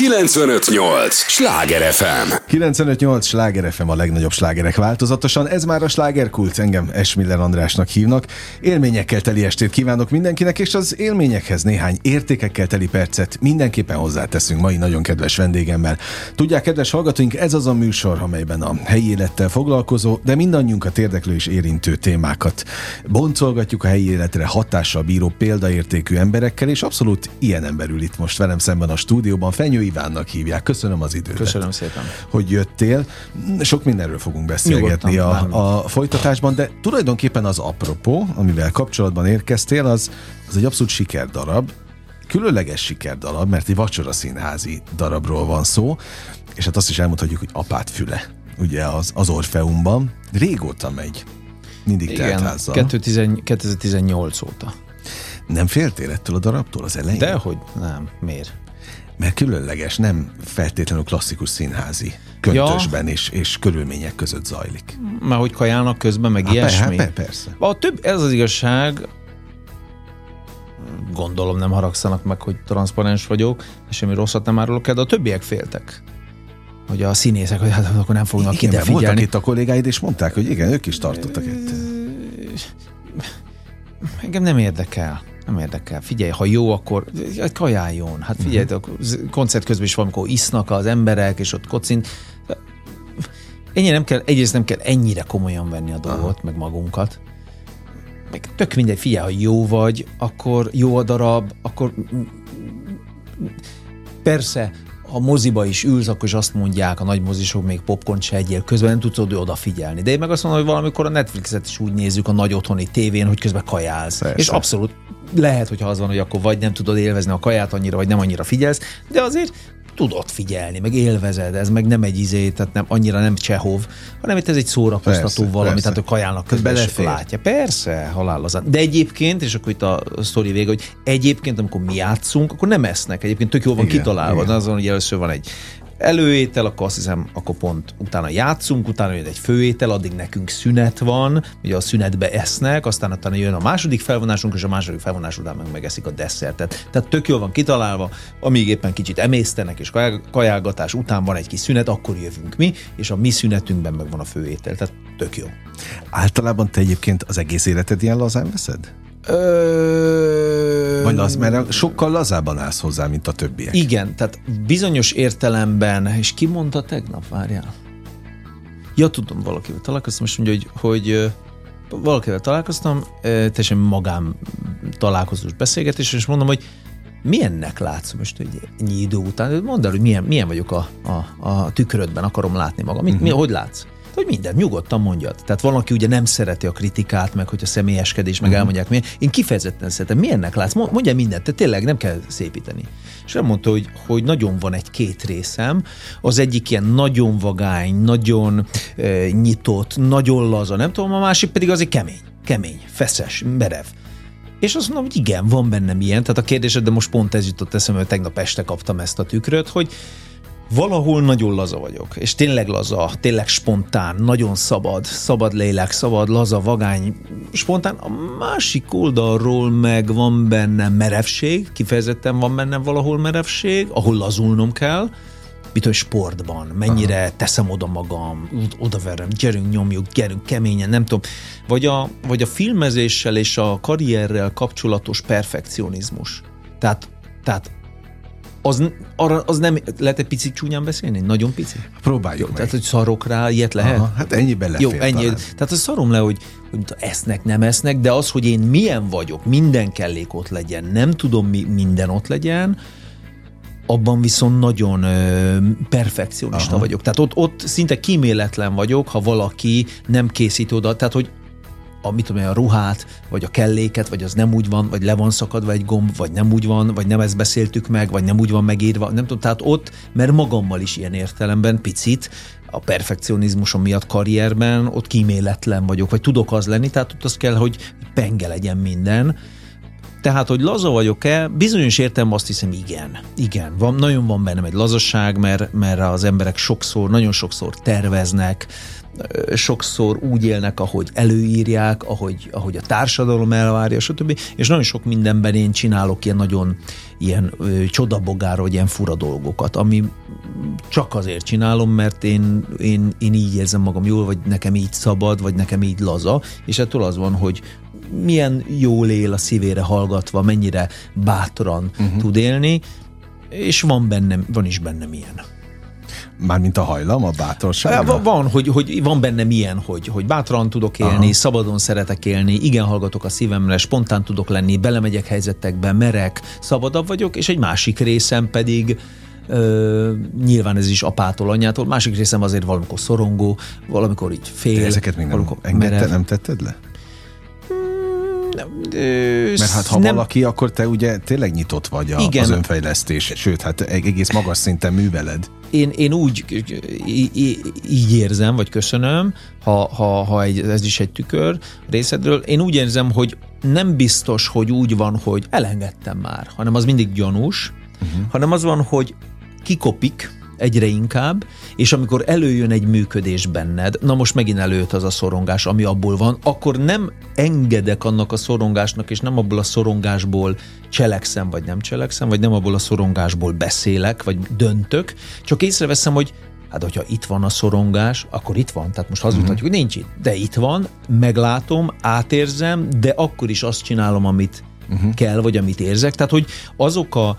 958! Sláger FM! 958! Sláger FM a legnagyobb slágerek változatosan. Ez már a slágerkult, engem Esmiller Andrásnak hívnak. Élményekkel teli estét kívánok mindenkinek, és az élményekhez néhány értékekkel teli percet mindenképpen hozzáteszünk mai nagyon kedves vendégemmel. Tudják, kedves hallgatóink, ez az a műsor, amelyben a helyi élettel foglalkozó, de mindannyiunkat érdeklő és érintő témákat boncolgatjuk a helyi életre hatással bíró példaértékű emberekkel, és abszolút ilyen ember itt most velem szemben a stúdióban. Fenyő Ivánnak hívják. Köszönöm az időt. Köszönöm szépen. Hogy jöttél. Sok mindenről fogunk beszélgetni a, a folytatásban, de tulajdonképpen az apropó, amivel kapcsolatban érkeztél, az, az egy abszolút sikerdarab, különleges sikerdarab, mert egy vacsora színházi darabról van szó, és hát azt is elmondhatjuk, hogy apát füle, ugye az, az Orfeumban. Régóta megy. Mindig Igen, 2018 óta. Nem féltél ettől a darabtól az elején? Dehogy nem. Miért? Mert különleges, nem feltétlenül klasszikus színházi köntösben ja. és, és körülmények között zajlik. Már hogy kajálnak közben, meg Há, ilyesmi. Hát persze. A több, ez az igazság, gondolom nem haragszanak meg, hogy transzparens vagyok, és semmi rosszat nem árulok el, de a többiek féltek hogy a színészek, hogy hát akkor nem fognak igen, ide figyelni. Voltak itt a kollégáid, és mondták, hogy igen, ők is tartottak itt. Engem nem érdekel. Nem érdekel. Figyelj, ha jó, akkor kajáljon. Hát figyelj, uh-huh. a koncert közben is valamikor isznak az emberek, és ott kocint. Ennyi nem kell, egyrészt nem kell ennyire komolyan venni a dolgot, Aha. meg magunkat. Meg tök mindegy, figyelj, ha jó vagy, akkor jó a darab, akkor persze ha moziba is ülsz, akkor is azt mondják a nagy mozisok, még popcorn se egyél, közben nem tudsz odafigyelni. De én meg azt mondom, hogy valamikor a Netflixet is úgy nézzük a nagy otthoni tévén, hogy közben kajálsz. Persze. És abszolút lehet, hogy az van, hogy akkor vagy nem tudod élvezni a kaját annyira, vagy nem annyira figyelsz, de azért tudod figyelni, meg élvezed, ez meg nem egy izé, tehát nem, annyira nem Csehov, hanem itt ez egy szórakoztató persze, valami, persze. tehát a kajálnak közben látja. Persze, halálazan. De egyébként, és akkor itt a sztori vége, hogy egyébként, amikor mi játszunk, akkor nem esznek. Egyébként tök jó van igen, kitalálva, igen. azon, hogy először van egy előétel, akkor azt hiszem, akkor pont utána játszunk, utána jön egy főétel, addig nekünk szünet van, ugye a szünetbe esznek, aztán utána jön a második felvonásunk, és a második felvonás után meg megeszik a desszertet. Tehát tök jól van kitalálva, amíg éppen kicsit emésztenek, és kajálgatás után van egy kis szünet, akkor jövünk mi, és a mi szünetünkben meg van a főétel. Tehát tök jó. Általában te egyébként az egész életed ilyen lazán veszed? Ö... Vagy az, mert sokkal lazábban állsz hozzá, mint a többiek. Igen, tehát bizonyos értelemben, és ki mondta tegnap, várjál? Ja, tudom, valakivel találkoztam, és mondja, hogy, hogy valakivel találkoztam, teljesen magám találkozós beszélgetés, és mondom, hogy milyennek látsz most hogy ennyi idő után? Mondd el, hogy milyen, milyen vagyok a, a, a tükrödben, akarom látni magam. uh-huh. mi, hogy látsz? Hogy minden, nyugodtan mondjad. Tehát valaki ugye nem szereti a kritikát, meg hogy a személyeskedés, meg uh-huh. elmondják mi. Én kifejezetten szeretem. Milyennek látsz? Mondja mindent, te tényleg nem kell szépíteni. És nem mondta, hogy, hogy nagyon van egy két részem. Az egyik ilyen nagyon vagány, nagyon e, nyitott, nagyon laza, nem tudom, a másik pedig az egy kemény, kemény, feszes, merev. És azt mondom, hogy igen, van bennem ilyen. Tehát a kérdésed, de most pont ez jutott eszembe, hogy tegnap este kaptam ezt a tükröt, hogy valahol nagyon laza vagyok, és tényleg laza, tényleg spontán, nagyon szabad, szabad lélek, szabad, laza, vagány, spontán. A másik oldalról meg van benne merevség, kifejezetten van benne valahol merevség, ahol lazulnom kell, mit hogy sportban, mennyire Aha. teszem oda magam, odaverem, gyerünk, nyomjuk, gyerünk, keményen, nem tudom. Vagy a, vagy a filmezéssel és a karrierrel kapcsolatos perfekcionizmus. Tehát, tehát az, arra, az nem, lehet egy picit csúnyán beszélni? Nagyon pici? Próbáljuk Jó, meg. Tehát, hogy szarok rá, ilyet lehet? Aha, hát ennyiben lefér Jó, ennyi. Talán. Tehát az szarom le, hogy, hogy esznek, nem esznek, de az, hogy én milyen vagyok, minden kellék ott legyen, nem tudom, mi, minden ott legyen, abban viszont nagyon ö, perfekcionista Aha. vagyok. Tehát ott, ott szinte kíméletlen vagyok, ha valaki nem készít oda, tehát hogy a, mit tudom, a ruhát, vagy a kelléket, vagy az nem úgy van, vagy le van szakadva egy gomb, vagy nem úgy van, vagy nem ezt beszéltük meg, vagy nem úgy van megírva, nem tudom, tehát ott, mert magammal is ilyen értelemben picit, a perfekcionizmusom miatt karrierben, ott kíméletlen vagyok, vagy tudok az lenni, tehát ott az kell, hogy penge legyen minden, Tehát, hogy laza vagyok-e, bizonyos értem azt hiszem, igen. Igen, van, nagyon van bennem egy lazaság, mert, mert az emberek sokszor, nagyon sokszor terveznek, sokszor úgy élnek, ahogy előírják, ahogy, ahogy a társadalom elvárja, stb. És nagyon sok mindenben én csinálok ilyen nagyon ilyen ö, csodabogára, vagy ilyen fura dolgokat, ami csak azért csinálom, mert én, én, én így érzem magam jól, vagy nekem így szabad, vagy nekem így laza, és ettől az van, hogy milyen jól él a szívére hallgatva, mennyire bátran uh-huh. tud élni, és van bennem, van is bennem ilyen. Mármint a hajlam, a bátorság? Van, hogy, hogy van bennem ilyen, hogy, hogy bátran tudok élni, Aha. szabadon szeretek élni, igen hallgatok a szívemre, spontán tudok lenni, belemegyek helyzetekbe, merek, szabadabb vagyok, és egy másik részem pedig Ö, nyilván ez is apától, anyától, másik részem azért valamikor szorongó, valamikor így fél. De ezeket még nem engedte, nem tetted le? Mert hát ha nem, valaki, akkor te ugye tényleg nyitott vagy a, igen, az önfejlesztés, sőt, hát egész magas szinten műveled. Én, én úgy így érzem, vagy köszönöm, ha, ha, ha egy, ez is egy tükör részedről, én úgy érzem, hogy nem biztos, hogy úgy van, hogy elengedtem már, hanem az mindig gyanús, uh-huh. hanem az van, hogy kikopik, egyre inkább, és amikor előjön egy működés benned, na most megint előtt az a szorongás, ami abból van, akkor nem engedek annak a szorongásnak, és nem abból a szorongásból cselekszem, vagy nem cselekszem, vagy nem abból a szorongásból beszélek, vagy döntök, csak észreveszem, hogy hát hogyha itt van a szorongás, akkor itt van. Tehát most hazudhatjuk, uh-huh. hogy nincs itt. De itt van, meglátom, átérzem, de akkor is azt csinálom, amit uh-huh. kell, vagy amit érzek. Tehát, hogy azok a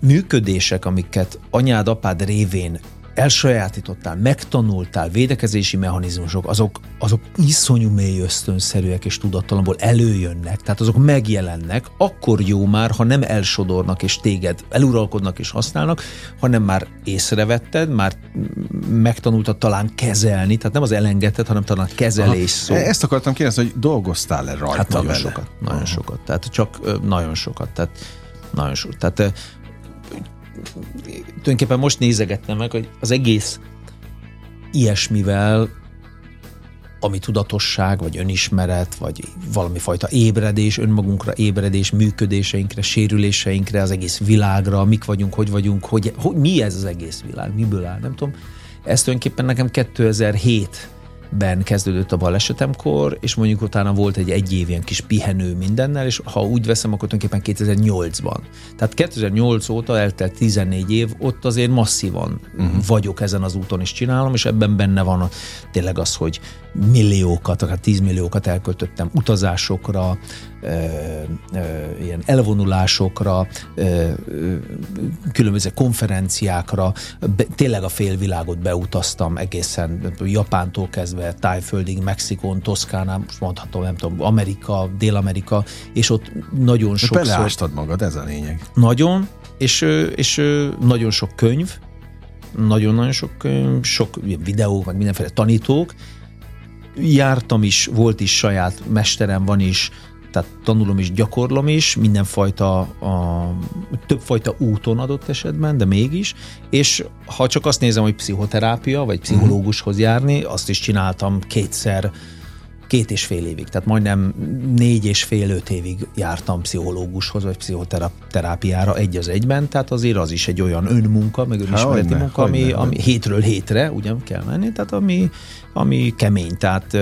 működések, amiket anyád, apád révén elsajátítottál, megtanultál, védekezési mechanizmusok, azok, azok iszonyú mély ösztönszerűek és tudattalamból előjönnek, tehát azok megjelennek, akkor jó már, ha nem elsodornak és téged eluralkodnak és használnak, hanem már észrevetted, már megtanultad talán kezelni, tehát nem az elengedted, hanem talán kezelés szó. Ezt akartam kérdezni, hogy dolgoztál-e rajta Hát nagyon vele? sokat, nagyon Aha. sokat, tehát csak nagyon sokat, tehát nagyon sok. Tehát tulajdonképpen most nézegettem meg, hogy az egész ilyesmivel, ami tudatosság, vagy önismeret, vagy valami fajta ébredés, önmagunkra ébredés, működéseinkre, sérüléseinkre, az egész világra, mik vagyunk, hogy vagyunk, hogy, hogy mi ez az egész világ, miből áll, nem tudom. Ez tulajdonképpen nekem 2007 ben kezdődött a balesetemkor, és mondjuk utána volt egy egy év ilyen kis pihenő mindennel, és ha úgy veszem, akkor tulajdonképpen 2008-ban. Tehát 2008 óta eltelt 14 év, ott azért masszívan uh-huh. vagyok ezen az úton, és csinálom, és ebben benne van a, tényleg az, hogy milliókat, akár 10 milliókat elköltöttem utazásokra, ilyen elvonulásokra, különböző konferenciákra, tényleg a félvilágot beutaztam egészen Japántól kezdve, Tájföldig, Mexikón, Toszkánán, most mondhatom, nem tudom, Amerika, Dél-Amerika, és ott nagyon sok. Beleástad magad, ez a lényeg. Nagyon, és, és nagyon sok könyv, nagyon-nagyon sok könyv, sok videó, meg mindenféle tanítók, jártam is, volt is saját mesterem, van is, tehát tanulom is, gyakorlom is, mindenfajta, a, többfajta úton adott esetben, de mégis, és ha csak azt nézem, hogy pszichoterápia, vagy pszichológushoz járni, azt is csináltam kétszer, két és fél évig, tehát majdnem négy és fél, öt évig jártam pszichológushoz, vagy pszichoterápiára egy az egyben, tehát azért az is egy olyan önmunka, meg önismereti munka, ami, ami hétről hétre ugyan kell menni, tehát ami, ami kemény, tehát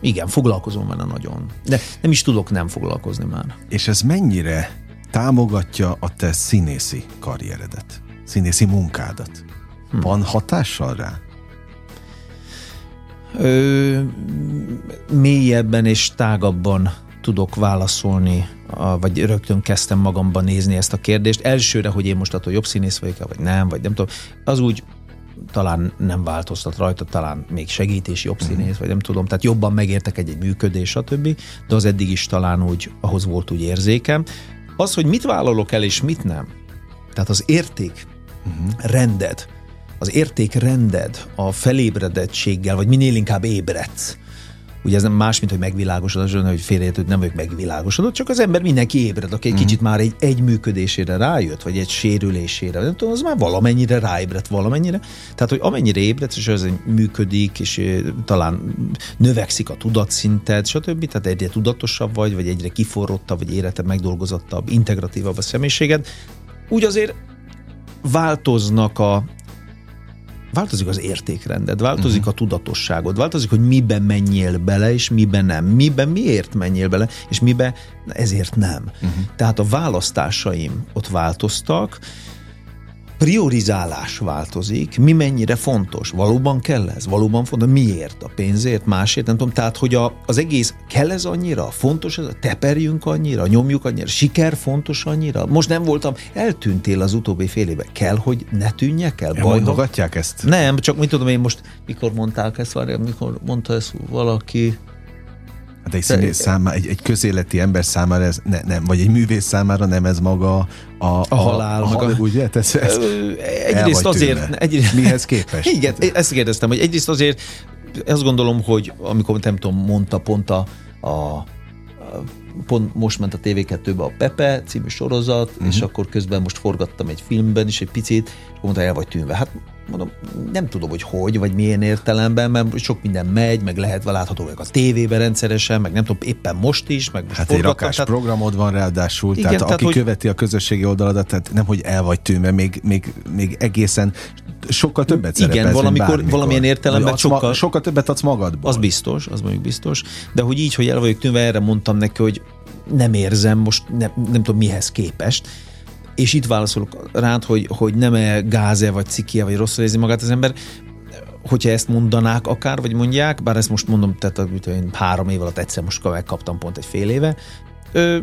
igen, foglalkozom vele nagyon. De nem is tudok nem foglalkozni már. És ez mennyire támogatja a te színészi karrieredet, színészi munkádat? Hm. Van hatással rá? Ö, mélyebben és tágabban tudok válaszolni, vagy rögtön kezdtem magamban nézni ezt a kérdést. Elsőre, hogy én most attól jobb színész vagyok, vagy nem, vagy nem tudom, az úgy talán nem változtat rajta, talán még segít és jobb színész, uh-huh. vagy nem tudom, tehát jobban megértek egy-egy működés, stb. De az eddig is talán úgy, ahhoz volt úgy érzékem. Az, hogy mit vállalok el és mit nem, tehát az érték uh-huh. rended, az értékrended a felébredettséggel, vagy minél inkább ébredsz, Ugye ez nem más, mint hogy megvilágosodott, hogy félreértőd nem vagyok megvilágosodott, csak az ember mindenki ébred, aki egy uh-huh. kicsit már egy, egy működésére rájött, vagy egy sérülésére, nem tudom, az már valamennyire ráébredt valamennyire. Tehát, hogy amennyire ébredt, és az működik, és talán növekszik a tudatszinted, stb. Tehát egyre tudatosabb vagy, vagy egyre kiforrottabb, vagy életed megdolgozottabb, integratívabb a személyiséged, úgy azért változnak a, változik az értékrended, változik uh-huh. a tudatosságod, változik, hogy miben menjél bele, és miben nem. Miben miért menjél bele, és miben ezért nem. Uh-huh. Tehát a választásaim ott változtak, priorizálás változik, mi mennyire fontos, valóban kell ez, valóban fontos, miért, a pénzért, másért, nem tudom, tehát hogy a, az egész kell ez annyira, fontos ez, teperjünk annyira, nyomjuk annyira, siker fontos annyira, most nem voltam, eltűntél az utóbbi fél éve, kell, hogy ne tűnjek el, Mondogatják ezt? Nem, csak mit tudom én most, mikor mondták ezt, várjál, mikor mondta ezt valaki, Hát egy, színész számára, egy, egy közéleti ember számára ez ne, nem, vagy egy művész számára nem ez maga a, a, a halál. A, a, ugye? Ez, ez egyrészt azért... Egyrészt, Mihez képest? Igen, ezt kérdeztem, hogy egyrészt azért azt gondolom, hogy amikor nem tudom, mondta pont a, a pont most ment a TV2-be a Pepe című sorozat, uh-huh. és mhm. akkor közben most forgattam egy filmben is egy picit, és mondta, el vagy tűnve. Hát mondom, nem tudom, hogy hogy, vagy milyen értelemben, mert sok minden megy, meg lehet látható meg a tévében rendszeresen, meg nem tudom, éppen most is, meg most Hát egy rakás tehát... programod van ráadásul, igen, tehát, tehát aki hogy... követi a közösségi oldaladat, tehát nem, hogy el vagy tűnve, még, még, még egészen sokkal többet Igen, valamikor, bármikor. valamilyen értelemben sokkal, ma, sokkal többet adsz magadból. Az biztos, az mondjuk biztos, de hogy így, hogy el vagyok tűnve, erre mondtam neki, hogy nem érzem most, nem, nem tudom mihez képest, és itt válaszolok rád, hogy, hogy nem-e gáze, vagy cikia, vagy rosszul érzi magát az ember, hogyha ezt mondanák akár, vagy mondják, bár ezt most mondom, tehát én három év alatt egyszer most megkaptam pont egy fél éve, ö,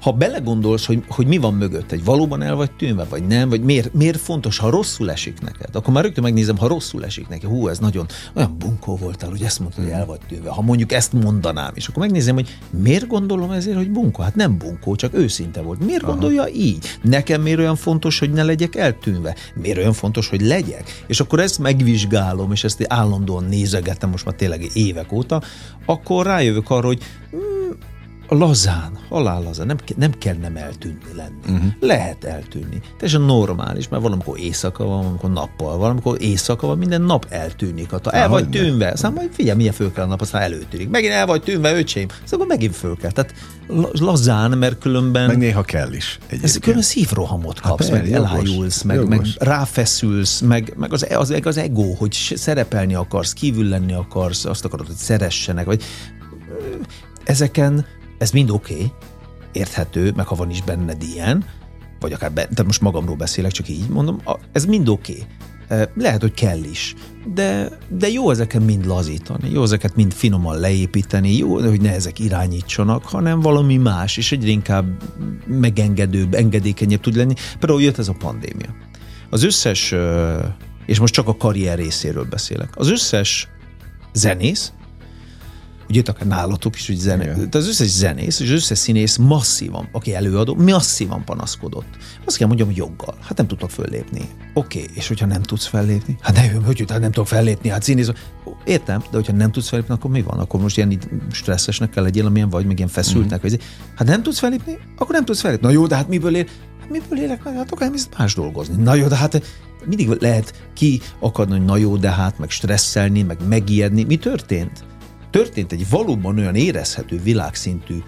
ha belegondolsz, hogy, hogy mi van mögött, egy valóban el vagy tűnve, vagy nem, vagy miért, miért fontos, ha rosszul esik neked, akkor már rögtön megnézem, ha rosszul esik neki, hú, ez nagyon olyan bunkó voltál, hogy ezt mondtad, hogy el vagy tűnve. Ha mondjuk ezt mondanám, és akkor megnézem, hogy miért gondolom ezért, hogy bunkó? Hát nem bunkó, csak őszinte volt. Miért Aha. gondolja így? Nekem miért olyan fontos, hogy ne legyek eltűnve? Miért olyan fontos, hogy legyek? És akkor ezt megvizsgálom, és ezt állandóan nézegetem most már tényleg évek óta, akkor rájövök arra, hogy lazán, halál lazán, nem, nem kell nem eltűnni lenni. Uh-huh. Lehet eltűnni. Teljesen normális, mert valamikor éjszaka van, valamikor nappal, valamikor éjszaka van, minden nap eltűnik. Hát, el vagy tűnve, aztán majd figyelj, milyen föl kell a nap, aztán előtűnik. Megint el vagy tűnve, öcsém, aztán akkor megint föl kell. Tehát lazán, mert különben... Meg néha kell is. Ez különben szívrohamot kapsz, hát, meg elájulsz, meg, meg ráfeszülsz, meg, meg az, az, az ego, hogy szerepelni akarsz, kívül lenni akarsz, azt akarod, hogy szeressenek, vagy ezeken ez mind oké, okay, érthető, meg ha van is benned ilyen, vagy akár, be, tehát most magamról beszélek, csak így mondom, ez mind oké. Okay. Lehet, hogy kell is, de, de jó ezeket mind lazítani, jó ezeket mind finoman leépíteni, jó, hogy ne ezek irányítsanak, hanem valami más, és egyre inkább megengedőbb, engedékenyebb tud lenni. Például jött ez a pandémia. Az összes, és most csak a karrier részéről beszélek, az összes zenész, ugye itt akár nálatok is, hogy zene, de az összes zenész és az összes színész masszívan, aki előadó, masszívan panaszkodott. Azt kell mondjam, hogy joggal. Hát nem tudtak föllépni. Oké, okay, és hogyha nem tudsz fellépni? Hát ne, hogy hát nem tudok fellépni, hát színész. Értem, de hogyha nem tudsz fellépni, akkor mi van? Akkor most ilyen stresszesnek kell legyél, amilyen vagy, meg ilyen feszültnek. Mm. Hát nem tudsz fellépni, akkor nem tudsz fellépni. Na jó, de hát miből él? Hát miből élek? Hát akkor elmész más dolgozni. Na jó, de hát mindig lehet ki akadni, hogy na jó, de hát meg stresszelni, meg megijedni. Mi történt? Történt egy valóban olyan érezhető világszintű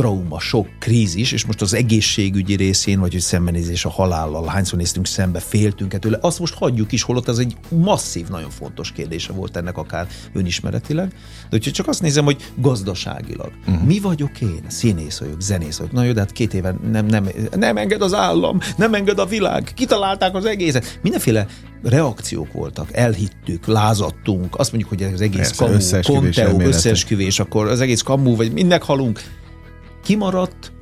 trauma, sok krízis, és most az egészségügyi részén, vagy hogy szembenézés a halállal, hányszor néztünk szembe, féltünk ettől, azt most hagyjuk is, holott ez egy masszív, nagyon fontos kérdése volt ennek akár önismeretileg. De hogyha csak azt nézem, hogy gazdaságilag, uh-huh. mi vagyok én? Színész vagyok, zenész vagyok. Na jó, de hát két éve nem, nem, nem enged az állam, nem enged a világ, kitalálták az egészet. Mindenféle reakciók voltak, elhittük, lázadtunk, azt mondjuk, hogy az egész Persze, kamu, konteó, összeesküvés, akkor az egész kamu, vagy mindnek halunk kimaradt,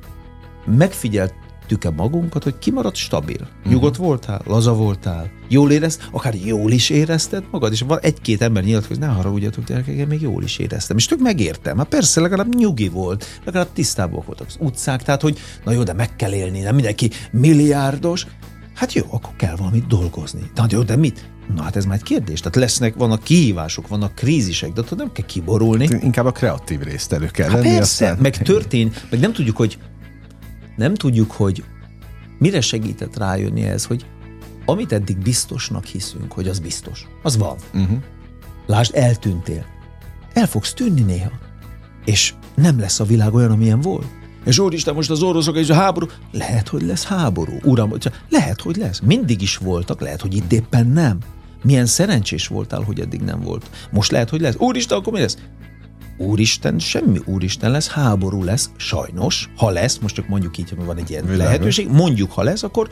megfigyeltük-e magunkat, hogy kimaradt stabil. Uh-huh. Nyugodt voltál, laza voltál, jól érezt, akár jól is érezted magad, és van egy-két ember nyilatkozik, ne haragudjatok, gyerekek, én még jól is éreztem. És tök megértem. Hát persze, legalább nyugi volt, legalább tisztábbak voltak az utcák, tehát hogy na jó, de meg kell élni, nem mindenki milliárdos. Hát jó, akkor kell valamit dolgozni. Na jó, de mit? Na hát ez már egy kérdés. Tehát lesznek, vannak kihívások, vannak krízisek, de nem kell kiborulni. Inkább a kreatív részt elő kell hát. Persze, aztán... meg történ, meg nem tudjuk, hogy nem tudjuk, hogy mire segített rájönni ez, hogy amit eddig biztosnak hiszünk, hogy az biztos, az van. Uh-huh. Lásd, eltűntél. El fogsz tűnni néha. És nem lesz a világ olyan, amilyen volt. És úristen, most az oroszok és a háború. Lehet, hogy lesz háború. Uram, lehet, hogy lesz. Mindig is voltak, lehet, hogy itt éppen nem. Milyen szerencsés voltál, hogy eddig nem volt. Most lehet, hogy lesz. Úristen, akkor mi lesz? Úristen, semmi úristen lesz, háború lesz, sajnos, ha lesz, most csak mondjuk így, hogy van egy ilyen Világos. lehetőség, mondjuk, ha lesz, akkor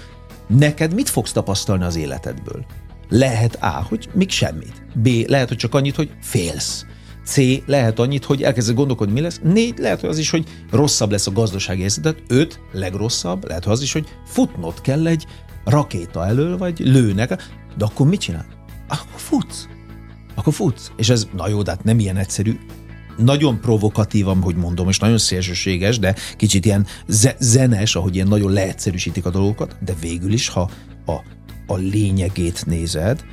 neked mit fogsz tapasztalni az életedből? Lehet A, hogy még semmit. B, lehet, hogy csak annyit, hogy félsz. C, lehet annyit, hogy elkezded gondolkodni, mi lesz. Négy, lehet, hogy az is, hogy rosszabb lesz a gazdasági helyzetet. Öt, legrosszabb, lehet, hogy az is, hogy futnod kell egy rakéta elől, vagy lőnek. De akkor mit csinál? Akkor futsz. Akkor futsz. És ez, na jó, de hát nem ilyen egyszerű nagyon provokatívan, hogy mondom, és nagyon szélsőséges, de kicsit ilyen zenes, ahogy ilyen nagyon leegyszerűsítik a dolgokat, de végül is, ha a, a lényegét nézed,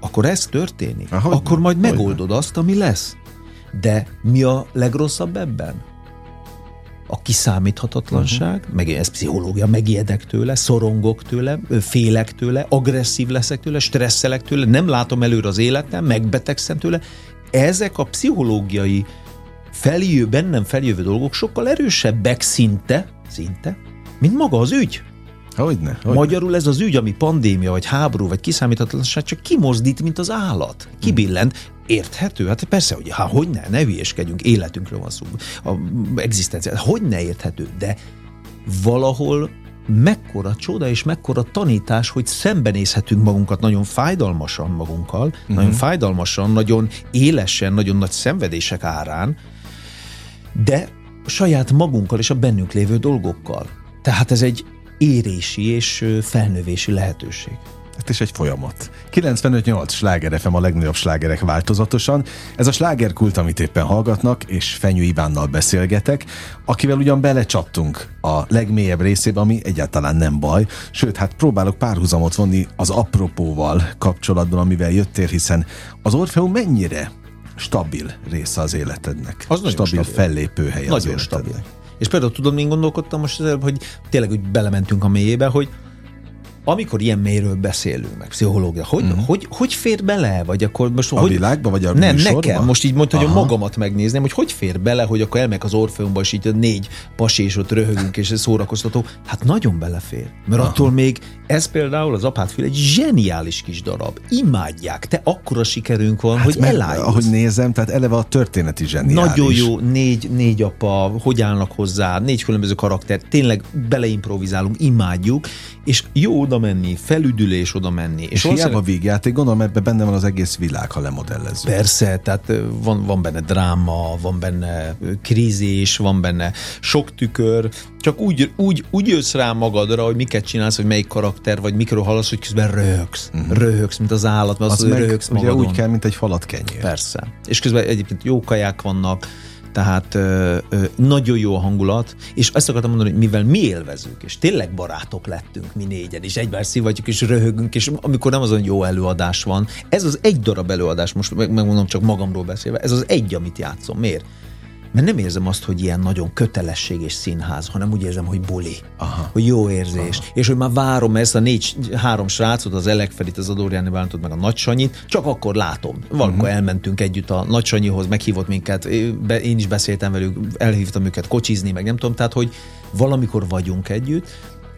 akkor ez történik. Aha, akkor majd megoldod azt, ami lesz. De mi a legrosszabb ebben? A kiszámíthatatlanság, uh-huh. meg ez pszichológia, megijedek tőle, szorongok tőle, félek tőle, agresszív leszek tőle, stresszelek tőle, nem látom előre az életem, megbetegszem tőle. Ezek a pszichológiai feljő, bennem feljövő dolgok sokkal erősebbek szinte, szinte, mint maga az ügy. Hogyne, hogyne. Magyarul ez az ügy, ami pandémia, vagy háború, vagy kiszámíthatatlanság, csak kimozdít, mint az állat. Kibillent. Érthető? Hát persze, hogy hát hogy ne, ne hülyeskedjünk, életünkről van szó, a egzisztencia, hogy ne érthető, de valahol mekkora csoda és mekkora tanítás, hogy szembenézhetünk magunkat nagyon fájdalmasan magunkkal, uh-huh. nagyon fájdalmasan, nagyon élesen, nagyon nagy szenvedések árán, de saját magunkkal és a bennünk lévő dolgokkal. Tehát ez egy érési és felnövési lehetőség. Hát is egy folyamat. 95-8 sláger FM a legnagyobb slágerek változatosan. Ez a slágerkult, amit éppen hallgatnak, és Fenyő Ivánnal beszélgetek, akivel ugyan belecsaptunk a legmélyebb részébe, ami egyáltalán nem baj. Sőt, hát próbálok párhuzamot vonni az apropóval kapcsolatban, amivel jöttél, hiszen az Orfeum mennyire stabil része az életednek. Az stabil, stabil fellépő hely nagyon az életednek. stabil. És például tudom, én gondolkodtam most, hogy tényleg úgy belementünk a mélyébe, hogy amikor ilyen mélyről beszélünk, meg pszichológia, hogy, mm. hogy, hogy fér bele? Vagy akkor most, a hogy, világba, vagy a Nem, műsorba? nekem. Most így mondta, hogy a magamat megnézném, hogy hogy fér bele, hogy akkor elmek az Orfeumba, és így négy pasi, és ott röhögünk, és ez szórakoztató. Hát nagyon belefér. Mert Aha. attól még ez például az apát fül egy zseniális kis darab. Imádják. Te akkora sikerünk van, hát hogy elállsz. Ahogy nézem, tehát eleve a történeti zseniális. Nagyon jó, négy, négy apa, hogy állnak hozzá, négy különböző karakter, tényleg beleimprovizálunk, imádjuk, és jó oda menni, felüdülés oda menni. És, és hiába végjáték, gondolom ebben benne van az egész világ, ha lemodellezzük. Persze, tehát van, van benne dráma, van benne krízis, van benne sok tükör, csak úgy, úgy, úgy jössz rá magadra, hogy miket csinálsz, hogy melyik karakter, vagy mikről hallasz, hogy közben röhögsz. Uh-huh. Röhögsz, mint az állat, mert az, az meg, röhögsz magadon. Ugye úgy kell, mint egy falat kenyér. Persze. És közben egyébként jó kaják vannak, tehát ö, ö, nagyon jó a hangulat, és ezt akartam mondani, hogy mivel mi élvezünk, és tényleg barátok lettünk mi négyen, és egyben szivatjuk, és röhögünk, és amikor nem azon jó előadás van, ez az egy darab előadás, most megmondom csak magamról beszélve, ez az egy, amit játszom. Miért? Mert nem érzem azt, hogy ilyen nagyon kötelesség és színház, hanem úgy érzem, hogy buli, Aha. hogy jó érzés, Aha. és hogy már várom ezt a négy, három srácot, az Elekfelit, az Adorjáni Bántot, meg a Nagy Sanyit, csak akkor látom. Valamikor uh-huh. elmentünk együtt a Nagy Sanyihoz, meghívott minket, én is beszéltem velük, elhívtam őket kocsizni, meg nem tudom, tehát, hogy valamikor vagyunk együtt,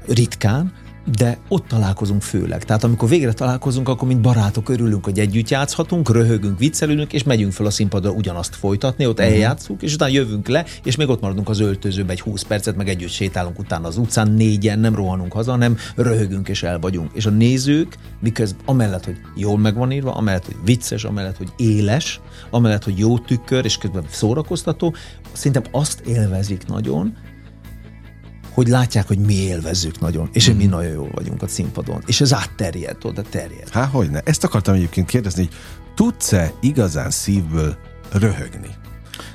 ritkán, de ott találkozunk főleg. Tehát amikor végre találkozunk, akkor mint barátok örülünk, hogy együtt játszhatunk, röhögünk, viccelünk, és megyünk fel a színpadra ugyanazt folytatni, ott uh-huh. eljátszunk, és utána jövünk le, és még ott maradunk az öltözőbe egy 20 percet, meg együtt sétálunk utána az utcán, négyen, nem rohanunk haza, hanem röhögünk és el vagyunk. És a nézők, miközben amellett, hogy jól meg van írva, amellett, hogy vicces, amellett, hogy éles, amellett, hogy jó tükör, és közben szórakoztató, szerintem azt élvezik nagyon, hogy látják, hogy mi élvezzük nagyon, és mm. mi nagyon jól vagyunk a színpadon. És ez átterjed, oda terjed. Há, hogy ne. Ezt akartam egyébként kérdezni, hogy tudsz-e igazán szívből röhögni?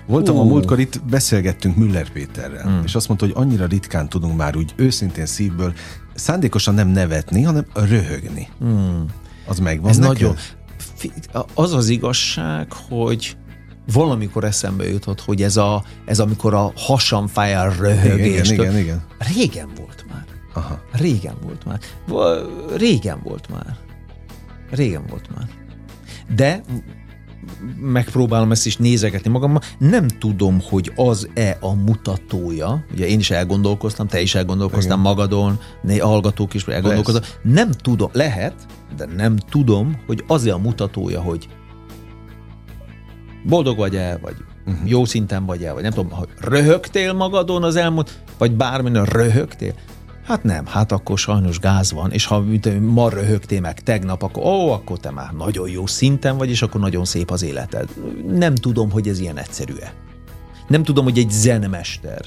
Voltam uh. a múltkor itt, beszélgettünk Müller Péterrel, mm. és azt mondta, hogy annyira ritkán tudunk már úgy őszintén szívből szándékosan nem nevetni, hanem röhögni. Mm. Az megvan Ez neked? nagyon. az az igazság, hogy valamikor eszembe jutott, hogy ez, a, ez amikor a hasam fáj a röhögés. Igen, igen, igen. Régen volt már. Aha. Régen volt már. Régen volt már. Régen volt már. De megpróbálom ezt is nézegetni magammal, nem tudom, hogy az-e a mutatója, ugye én is elgondolkoztam, te is elgondolkoztam Igen. magadon, né, hallgatók is elgondolkoztam, nem tudom, lehet, de nem tudom, hogy az-e a mutatója, hogy boldog vagy-e, vagy uh-huh. jó szinten vagy-e, vagy nem tudom, hogy röhögtél magadon az elmúlt, vagy bármilyen röhögtél. Hát nem, hát akkor sajnos gáz van, és ha ma röhögtél meg tegnap, akkor ó, akkor te már nagyon jó szinten vagy, és akkor nagyon szép az életed. Nem tudom, hogy ez ilyen egyszerű-e. Nem tudom, hogy egy zenmester,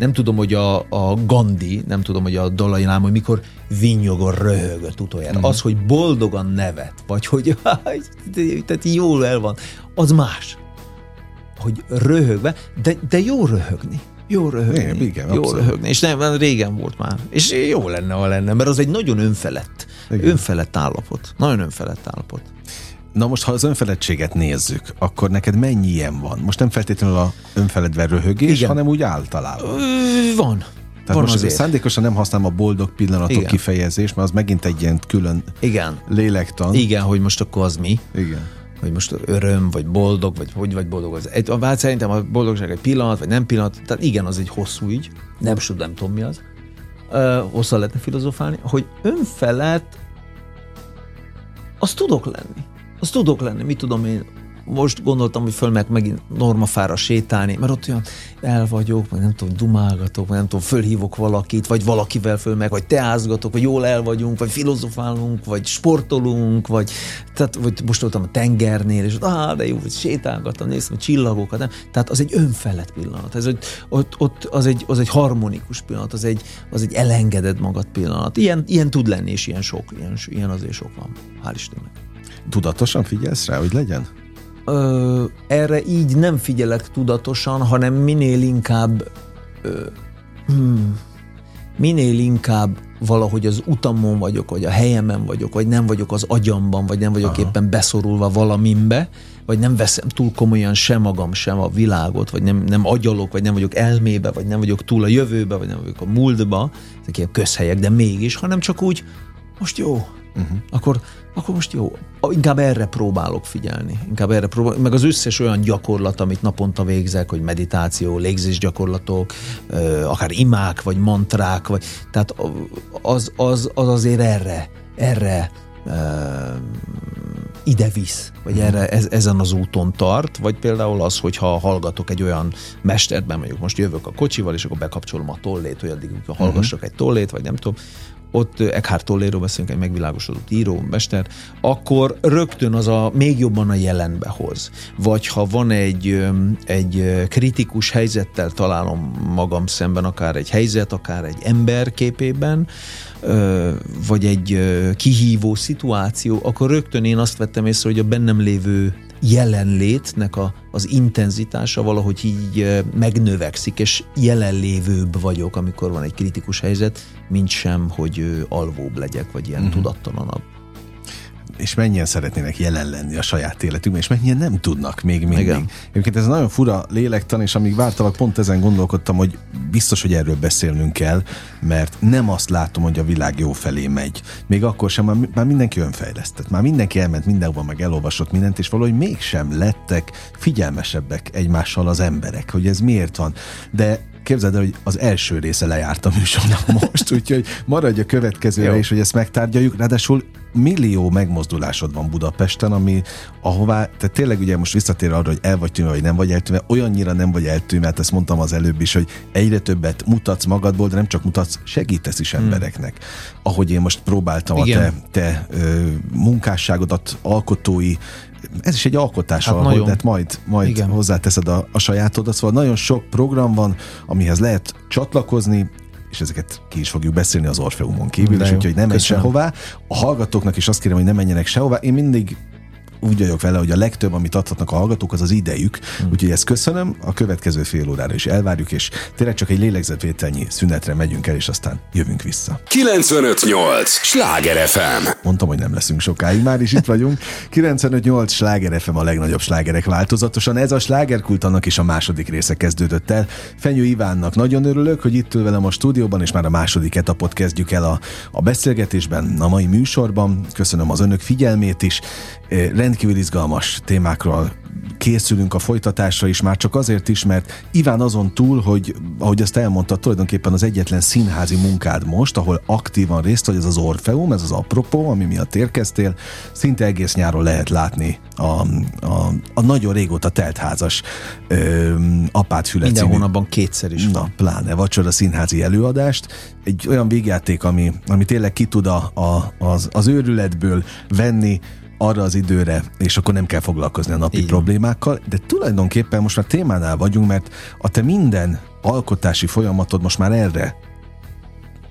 nem tudom, hogy a, a Gandhi, nem tudom, hogy a Dalai Lama, hogy mikor vinnyogor röhögött utoljára. Mm. Az, hogy boldogan nevet, vagy hogy tehát jól el van, az más. Hogy röhögve, de, de jó röhögni. Jó röhögni. Igen, igen, jó röhögni. És nem, régen volt már. És jó lenne, ha lenne, mert az egy nagyon önfelett. Igen. Önfelett állapot. Nagyon önfelett állapot. Na most, ha az önfeledtséget nézzük, akkor neked mennyi ilyen van? Most nem feltétlenül a önfeledve röhögés, Igen. hanem úgy általában. Ö, van. Tehát van most azért. szándékosan nem használom a boldog pillanatok Igen. kifejezést, mert az megint egy ilyen külön Igen. lélektan. Igen, hogy most akkor az mi. Igen hogy most öröm, vagy boldog, vagy hogy vagy boldog. Az egy, hát szerintem a boldogság egy pillanat, vagy nem pillanat, tehát igen, az egy hosszú ügy, nem, nem tudom mi az, uh, hosszan lehetne filozofálni, hogy önfelett az tudok lenni. Az tudok lenni, mit tudom én, most gondoltam, hogy föl meg megint normafára sétálni, mert ott olyan el vagyok, vagy nem tudom, dumálgatok, vagy nem tudom, fölhívok valakit, vagy valakivel föl meg, vagy teázgatok, vagy jól el vagyunk, vagy filozofálunk, vagy sportolunk, vagy, tehát, vagy most voltam a tengernél, és ah, de jó, hogy sétálgattam, néztem a csillagokat, nem? Tehát az egy önfelett pillanat, ez, ott, ott, ott az, egy, az egy harmonikus pillanat, az egy, az egy elengedett magad pillanat. Ilyen, ilyen tud lenni, és ilyen sok, ilyen, ilyen azért sok van. Hál' Istennek. Tudatosan figyelsz rá, hogy legyen? Ö, erre így nem figyelek tudatosan, hanem minél inkább ö, hmm, minél inkább valahogy az utamon vagyok, vagy a helyemen vagyok, vagy nem vagyok az agyamban, vagy nem vagyok Aha. éppen beszorulva valaminbe, vagy nem veszem túl komolyan sem magam, sem a világot, vagy nem, nem agyalok, vagy nem vagyok elmébe, vagy nem vagyok túl a jövőbe, vagy nem vagyok a múltba, ezek ilyen közhelyek, de mégis, hanem csak úgy, most jó, uh-huh. akkor, akkor most jó. Inkább erre próbálok figyelni. Inkább erre próbálok, meg az összes olyan gyakorlat, amit naponta végzek, hogy meditáció, légzés gyakorlatok, akár imák, vagy mantrák, vagy, tehát az, az, az azért erre, erre ide visz, vagy uh-huh. erre, ez, ezen az úton tart, vagy például az, hogyha hallgatok egy olyan mesterben, mondjuk most jövök a kocsival, és akkor bekapcsolom a tollét, hogy addig hallgassak uh-huh. egy tollét, vagy nem tudom, ott Eckhart Tolléről beszélünk, egy megvilágosodott író, mester, akkor rögtön az a még jobban a jelenbe hoz. Vagy ha van egy, egy kritikus helyzettel találom magam szemben, akár egy helyzet, akár egy ember képében, vagy egy kihívó szituáció, akkor rögtön én azt vettem észre, hogy a bennem lévő jelenlétnek a, az intenzitása valahogy így megnövekszik, és jelenlévőbb vagyok, amikor van egy kritikus helyzet, mint sem, hogy alvóbb legyek, vagy ilyen uh-huh. tudattalanabb és mennyien szeretnének jelen lenni a saját életükben, és mennyien nem tudnak még mindig. Igen. Egyébként ez nagyon fura lélektan, és amíg vártalak, pont ezen gondolkodtam, hogy biztos, hogy erről beszélnünk kell, mert nem azt látom, hogy a világ jó felé megy. Még akkor sem, már, már mindenki önfejlesztett, már mindenki elment mindenhova, meg elolvasott mindent, és valahogy mégsem lettek figyelmesebbek egymással az emberek, hogy ez miért van. De képzeld el, hogy az első része lejárt a műsornak most, úgyhogy maradj a következőre is, hogy ezt megtárgyaljuk. Ráadásul millió megmozdulásod van Budapesten, ami ahová, tehát tényleg ugye most visszatér arra, hogy el vagy tűnve, vagy nem vagy eltűnve, olyannyira nem vagy eltűnve, hát ezt mondtam az előbb is, hogy egyre többet mutatsz magadból, de nem csak mutatsz, segítesz is hmm. embereknek. Ahogy én most próbáltam Igen. a te, te ö, munkásságodat, alkotói ez is egy alkotás, hát ahol nagyon. majd, majd Igen. hozzáteszed a, a sajátodat, szóval nagyon sok program van, amihez lehet csatlakozni, és ezeket ki is fogjuk beszélni az Orfeumon kívül, és úgyhogy nem menj sehová. A hallgatóknak is azt kérem, hogy ne menjenek sehová. Én mindig úgy vagyok vele, hogy a legtöbb, amit adhatnak a hallgatók, az az idejük. Hmm. Úgyhogy ezt köszönöm, a következő fél órára is elvárjuk, és tényleg csak egy lélegzetvételnyi szünetre megyünk el, és aztán jövünk vissza. 958! Sláger FM! Mondtam, hogy nem leszünk sokáig, már is itt vagyunk. 958 Sláger FM a legnagyobb slágerek változatosan. Ez a slágerkult annak is a második része kezdődött el. Fenyő Ivánnak nagyon örülök, hogy itt ül velem a stúdióban, és már a második etapot kezdjük el a, a beszélgetésben, a mai műsorban. Köszönöm az önök figyelmét is. Rendkívül izgalmas témákról készülünk a folytatásra is, már csak azért is, mert Iván azon túl, hogy ahogy azt elmondta, tulajdonképpen az egyetlen színházi munkád most, ahol aktívan részt vagy, ez az Orfeum, ez az apropó, ami miatt érkeztél, szinte egész nyáron lehet látni a, a, a nagyon régóta teltházas ö, apát Minden című, hónapban kétszer is Na, pláne, vacsora színházi előadást. Egy olyan végjáték, ami, ami tényleg ki tud a, a, az, az őrületből venni, arra az időre, és akkor nem kell foglalkozni a napi Igen. problémákkal, de tulajdonképpen most már témánál vagyunk, mert a te minden alkotási folyamatod most már erre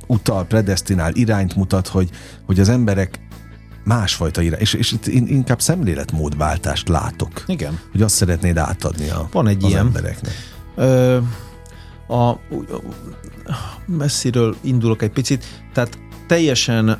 utal, predestinál, irányt mutat, hogy, hogy az emberek másfajta irány, és, és itt inkább szemléletmódváltást látok. Igen. Hogy azt szeretnéd átadni a, Van egy az ilyen. embereknek. Ö, a, messziről indulok egy picit, tehát teljesen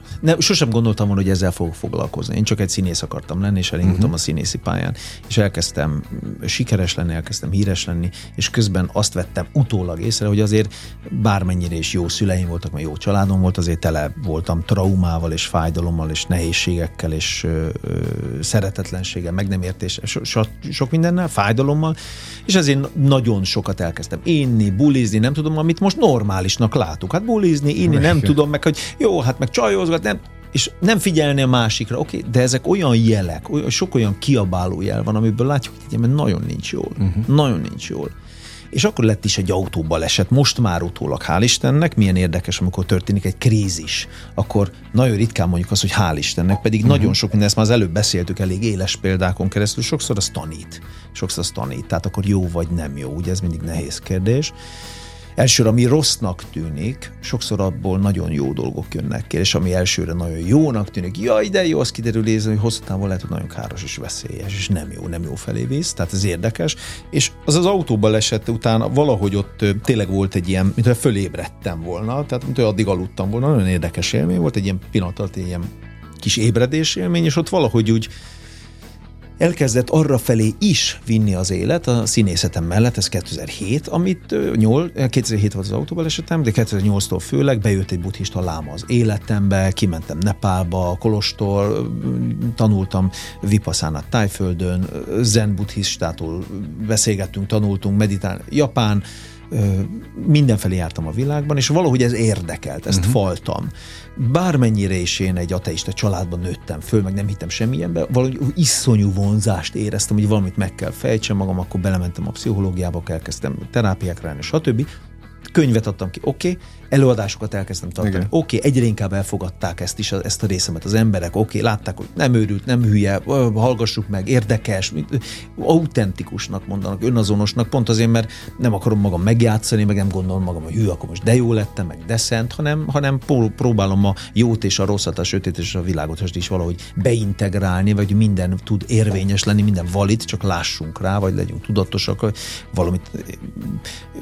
nem, sosem gondoltam volna, hogy ezzel fogok foglalkozni. Én csak egy színész akartam lenni, és elindultam uh-huh. a színészi pályán, és elkezdtem sikeres lenni, elkezdtem híres lenni, és közben azt vettem utólag észre, hogy azért bármennyire is jó szüleim voltak, mert jó családom volt, azért tele voltam traumával, és fájdalommal, és nehézségekkel, és ö, ö, szeretetlenséggel, meg nem értés, so, so, sok mindennel, fájdalommal, és ezért nagyon sokat elkezdtem inni, bulizni, nem tudom, amit most normálisnak látunk. Hát bulizni, inni, nem tudom, meg hogy jó, hát meg csajozgat, és nem figyelni a másikra, oké, okay, de ezek olyan jelek, olyan, sok olyan kiabáló jel van, amiből látjuk, hogy mert nagyon nincs jól. Uh-huh. Nagyon nincs jól. És akkor lett is egy autóbaleset, most már utólag, hál' Istennek, milyen érdekes, amikor történik egy krízis, akkor nagyon ritkán mondjuk azt, hogy hál' Istennek, pedig uh-huh. nagyon sok minden, ezt már az előbb beszéltük elég éles példákon keresztül, sokszor az tanít, sokszor az tanít, tehát akkor jó vagy nem jó, ugye ez mindig nehéz kérdés elsőre, ami rossznak tűnik, sokszor abból nagyon jó dolgok jönnek ki, és ami elsőre nagyon jónak tűnik, jaj, de jó, az kiderül ézni, hogy hosszú távon lehet, hogy nagyon káros és veszélyes, és nem jó, nem jó felé visz, tehát ez érdekes, és az az autóban esett utána valahogy ott tényleg volt egy ilyen, mintha fölébredtem volna, tehát mintha addig aludtam volna, nagyon érdekes élmény volt, egy ilyen pillanat egy ilyen kis ébredés élmény, és ott valahogy úgy elkezdett arra felé is vinni az élet a színészetem mellett, ez 2007, amit 8, 2007 volt az autóbalesetem, de 2008-tól főleg bejött egy buddhista láma az életembe, kimentem Nepálba, Kolostor, tanultam Vipassánát Tájföldön, zen buddhistától beszélgettünk, tanultunk, meditálni, Japán, mindenfelé jártam a világban, és valahogy ez érdekelt, ezt uh-huh. faltam. Bármennyire is én egy ateista családban nőttem föl, meg nem hittem semmilyenbe, valahogy iszonyú vonzást éreztem, hogy valamit meg kell fejtsem magam, akkor belementem a pszichológiába, elkezdtem terápiákra, stb könyvet adtam ki, oké, okay, előadásokat elkezdtem tartani, oké, okay, egyre inkább elfogadták ezt is, ezt a részemet az emberek, oké, okay, látták, hogy nem őrült, nem hülye, hallgassuk meg, érdekes, autentikusnak mondanak, önazonosnak, pont azért, mert nem akarom magam megjátszani, meg nem gondolom magam, hogy hű, akkor most de jó lettem, meg de szent, hanem, hanem próbálom a jót és a rosszat, a sötét és a világot is valahogy beintegrálni, vagy minden tud érvényes lenni, minden valid, csak lássunk rá, vagy legyünk tudatosak, valamit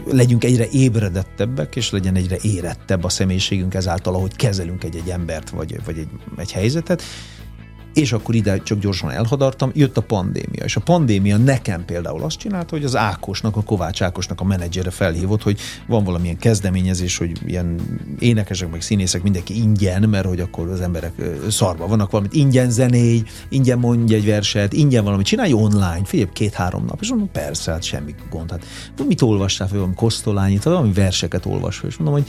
legyünk egyre ébredettebbek, és legyen egyre érettebb a személyiségünk ezáltal, ahogy kezelünk egy-egy embert, vagy, vagy egy, egy helyzetet és akkor ide csak gyorsan elhadartam, jött a pandémia, és a pandémia nekem például azt csinálta, hogy az Ákosnak, a Kovács Ákosnak a menedzsere felhívott, hogy van valamilyen kezdeményezés, hogy ilyen énekesek, meg színészek mindenki ingyen, mert hogy akkor az emberek szarba vannak, valamit ingyen zenéj, ingyen mondj egy verset, ingyen valamit csinálj online, figyelj, két-három nap, és mondom, persze, hát semmi gond, hát mit olvastál fel, valami kosztolányit, valami verseket olvasva, és mondom, hogy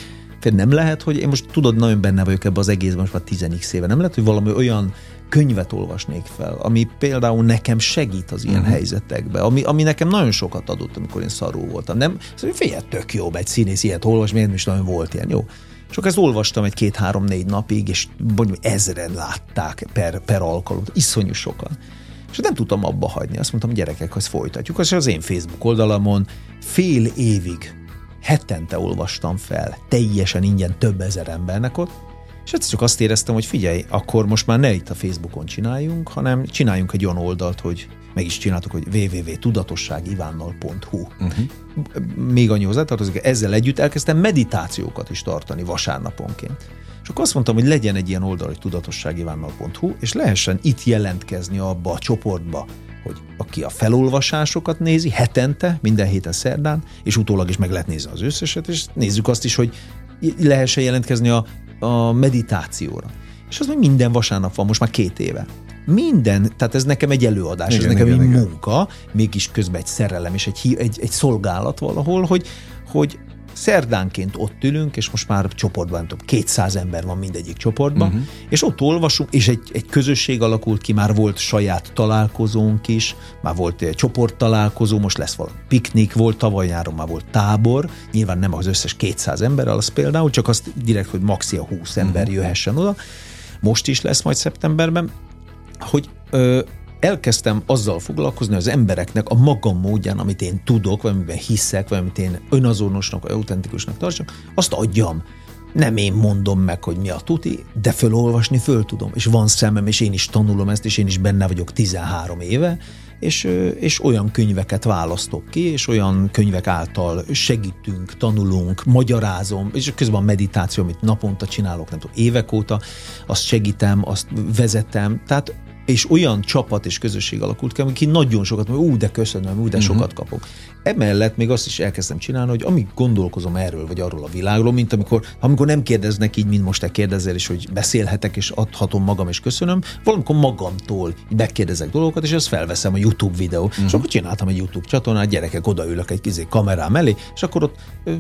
nem lehet, hogy én most tudod, nagyon benne vagyok ebbe az egészben, most már tizenik éve, nem lehet, hogy valami olyan könyvet olvasnék fel, ami például nekem segít az ilyen uh-huh. helyzetekbe, ami, ami nekem nagyon sokat adott, amikor én szarú voltam. Nem, szóval figyelj, tök jobb egy színész ilyet olvas, miért is nagyon volt ilyen, jó. És akkor ezt olvastam egy két-három-négy napig, és mondjuk ezeren látták per, per alkalom, iszonyú sokan. És nem tudtam abba hagyni. Azt mondtam, gyerekek, ezt folytatjuk. Az az én Facebook oldalamon fél évig hetente olvastam fel, teljesen ingyen több ezer embernek ott, És egyszer csak azt éreztem, hogy figyelj, akkor most már ne itt a Facebookon csináljunk, hanem csináljunk egy olyan oldalt, hogy meg is csináltuk, hogy www.tudatosságivánnal.hu. Uh-huh. Még annyi hozzátartozik, ezzel együtt elkezdtem meditációkat is tartani vasárnaponként. És akkor azt mondtam, hogy legyen egy ilyen oldal, hogy tudatosságivánnal.hu, és lehessen itt jelentkezni abba a csoportba, hogy aki a felolvasásokat nézi hetente, minden héten szerdán, és utólag is meg lehet nézni az összeset, és nézzük azt is, hogy lehessen jelentkezni a, a meditációra. És az még minden vasárnap van, most már két éve. Minden, tehát ez nekem egy előadás, igen, ez nekem igen, egy igen. munka, mégis közben egy szerelem és egy, egy, egy szolgálat valahol, hogy, hogy szerdánként ott ülünk, és most már csoportban, tudom, 200 ember van mindegyik csoportban, uh-huh. és ott olvasunk, és egy, egy közösség alakult ki, már volt saját találkozónk is, már volt egy csoport találkozó, most lesz valami piknik, volt tavaly nyáron már volt tábor, nyilván nem az összes 200 ember, az például, csak azt direkt, hogy maxi a 20 ember uh-huh. jöhessen oda. Most is lesz majd szeptemberben, hogy ö, elkezdtem azzal foglalkozni az embereknek a magam módján, amit én tudok, vagy amiben hiszek, vagy amit én önazonosnak, vagy autentikusnak tartsak, azt adjam. Nem én mondom meg, hogy mi a tuti, de fölolvasni föl tudom. És van szemem, és én is tanulom ezt, és én is benne vagyok 13 éve, és, és olyan könyveket választok ki, és olyan könyvek által segítünk, tanulunk, magyarázom, és közben a meditáció, amit naponta csinálok, nem tudom, évek óta, azt segítem, azt vezetem, tehát és olyan csapat és közösség alakult ki, aki nagyon sokat mondja, ú, de köszönöm, ú, de uh-huh. sokat kapok. Emellett még azt is elkezdtem csinálni, hogy amíg gondolkozom erről vagy arról a világról, mint amikor, amikor nem kérdeznek így, mint most te kérdezel, és hogy beszélhetek, és adhatom magam, és köszönöm, valamikor magamtól megkérdezek dolgokat, és ezt felveszem a YouTube videó. Uh-huh. És akkor csináltam egy YouTube csatornát, gyerekek, odaülök egy kizé kamerám elé, és akkor ott ö,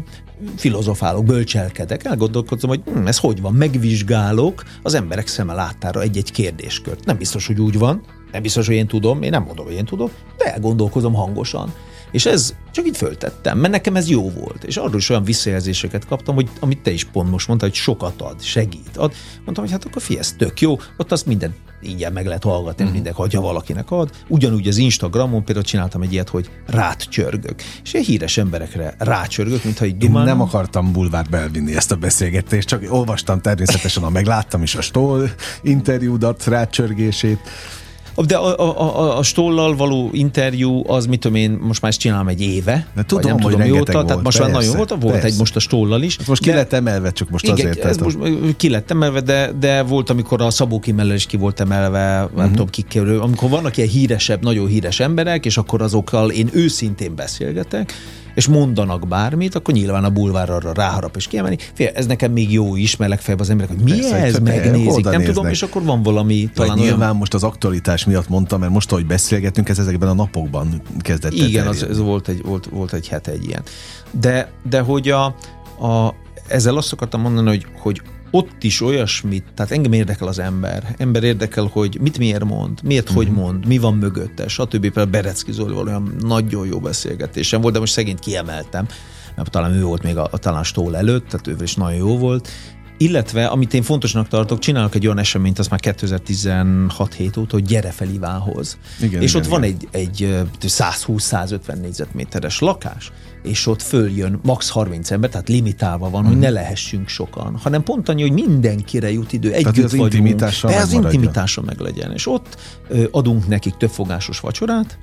filozofálok, bölcselkedek, elgondolkozom, hogy hm, ez hogy van, megvizsgálok az emberek szeme láttára egy-egy kérdéskört. Nem biztos, hogy úgy van, nem biztos, hogy én tudom, én nem mondom, hogy én tudom, de elgondolkozom hangosan. És ez csak így föltettem, mert nekem ez jó volt. És arról is olyan visszajelzéseket kaptam, hogy amit te is pont most mondtad, hogy sokat ad, segít. Ad. Mondtam, hogy hát akkor fi, ez tök jó, ott azt minden ingyen meg lehet hallgatni, mm. minden, hogyha valakinek ad. Ugyanúgy az Instagramon például csináltam egy ilyet, hogy rátcsörgök. És egy híres emberekre rácsörgök, mintha egy dumálnám. Én nem akartam bulvár belvinni ezt a beszélgetést, csak olvastam természetesen, a megláttam is a Stoll interjúdat, rácsörgését. De a, a, a, a Stollal való interjú, az mit tudom én, most már ezt csinálom egy éve. De tudom, nem hogy tudom mióta, volt, tehát most persze, már nagyon volt, volt persze. egy most a Stollal is. Hát most ki lett emelve, csak most igen, azért. Ez most ki lett emelve, de, de volt, amikor a Szabó Kimmel is ki volt emelve, nem uh-huh. tudom kikről, amikor vannak ilyen híresebb, nagyon híres emberek, és akkor azokkal én őszintén beszélgetek, és mondanak bármit, akkor nyilván a bulvár arra ráharap és kiemelni. Fél, ez nekem még jó is, mert legfeljebb az emberek, hogy mi Persze, ez, megnézik, nem néznek. tudom, és akkor van valami talán Vagy nyilván olyan... most az aktualitás miatt mondtam, mert most, ahogy beszélgetünk, ez ezekben a napokban kezdett Igen, az, ez volt egy, volt, volt egy hete egy ilyen. De, de hogy a, a, ezzel azt akartam mondani, hogy, hogy ott is olyasmit, tehát engem érdekel az ember. Ember érdekel, hogy mit miért mond, miért uh-huh. hogy mhm. mond, mi van mögötte, stb. Például Berecki Zolival olyan nagyon jó beszélgetésem volt, de most szegényt kiemeltem, mert talán ő volt még a, a talán Stól előtt, tehát ő is nagyon jó volt, illetve, amit én fontosnak tartok, csinálok egy olyan eseményt, az már 2016 hét óta, hogy gyere fel Ivánhoz. Igen, és igen, ott igen. van egy, egy 120-150 négyzetméteres lakás, és ott följön max 30 ember, tehát limitálva van, mm. hogy mhm. ne lehessünk sokan, hanem pont annyi, hogy mindenkire jut idő, együtt tehát az vagyunk. Intimitással az intimitása meg legyen. És ott ö, adunk nekik többfogásos vacsorát,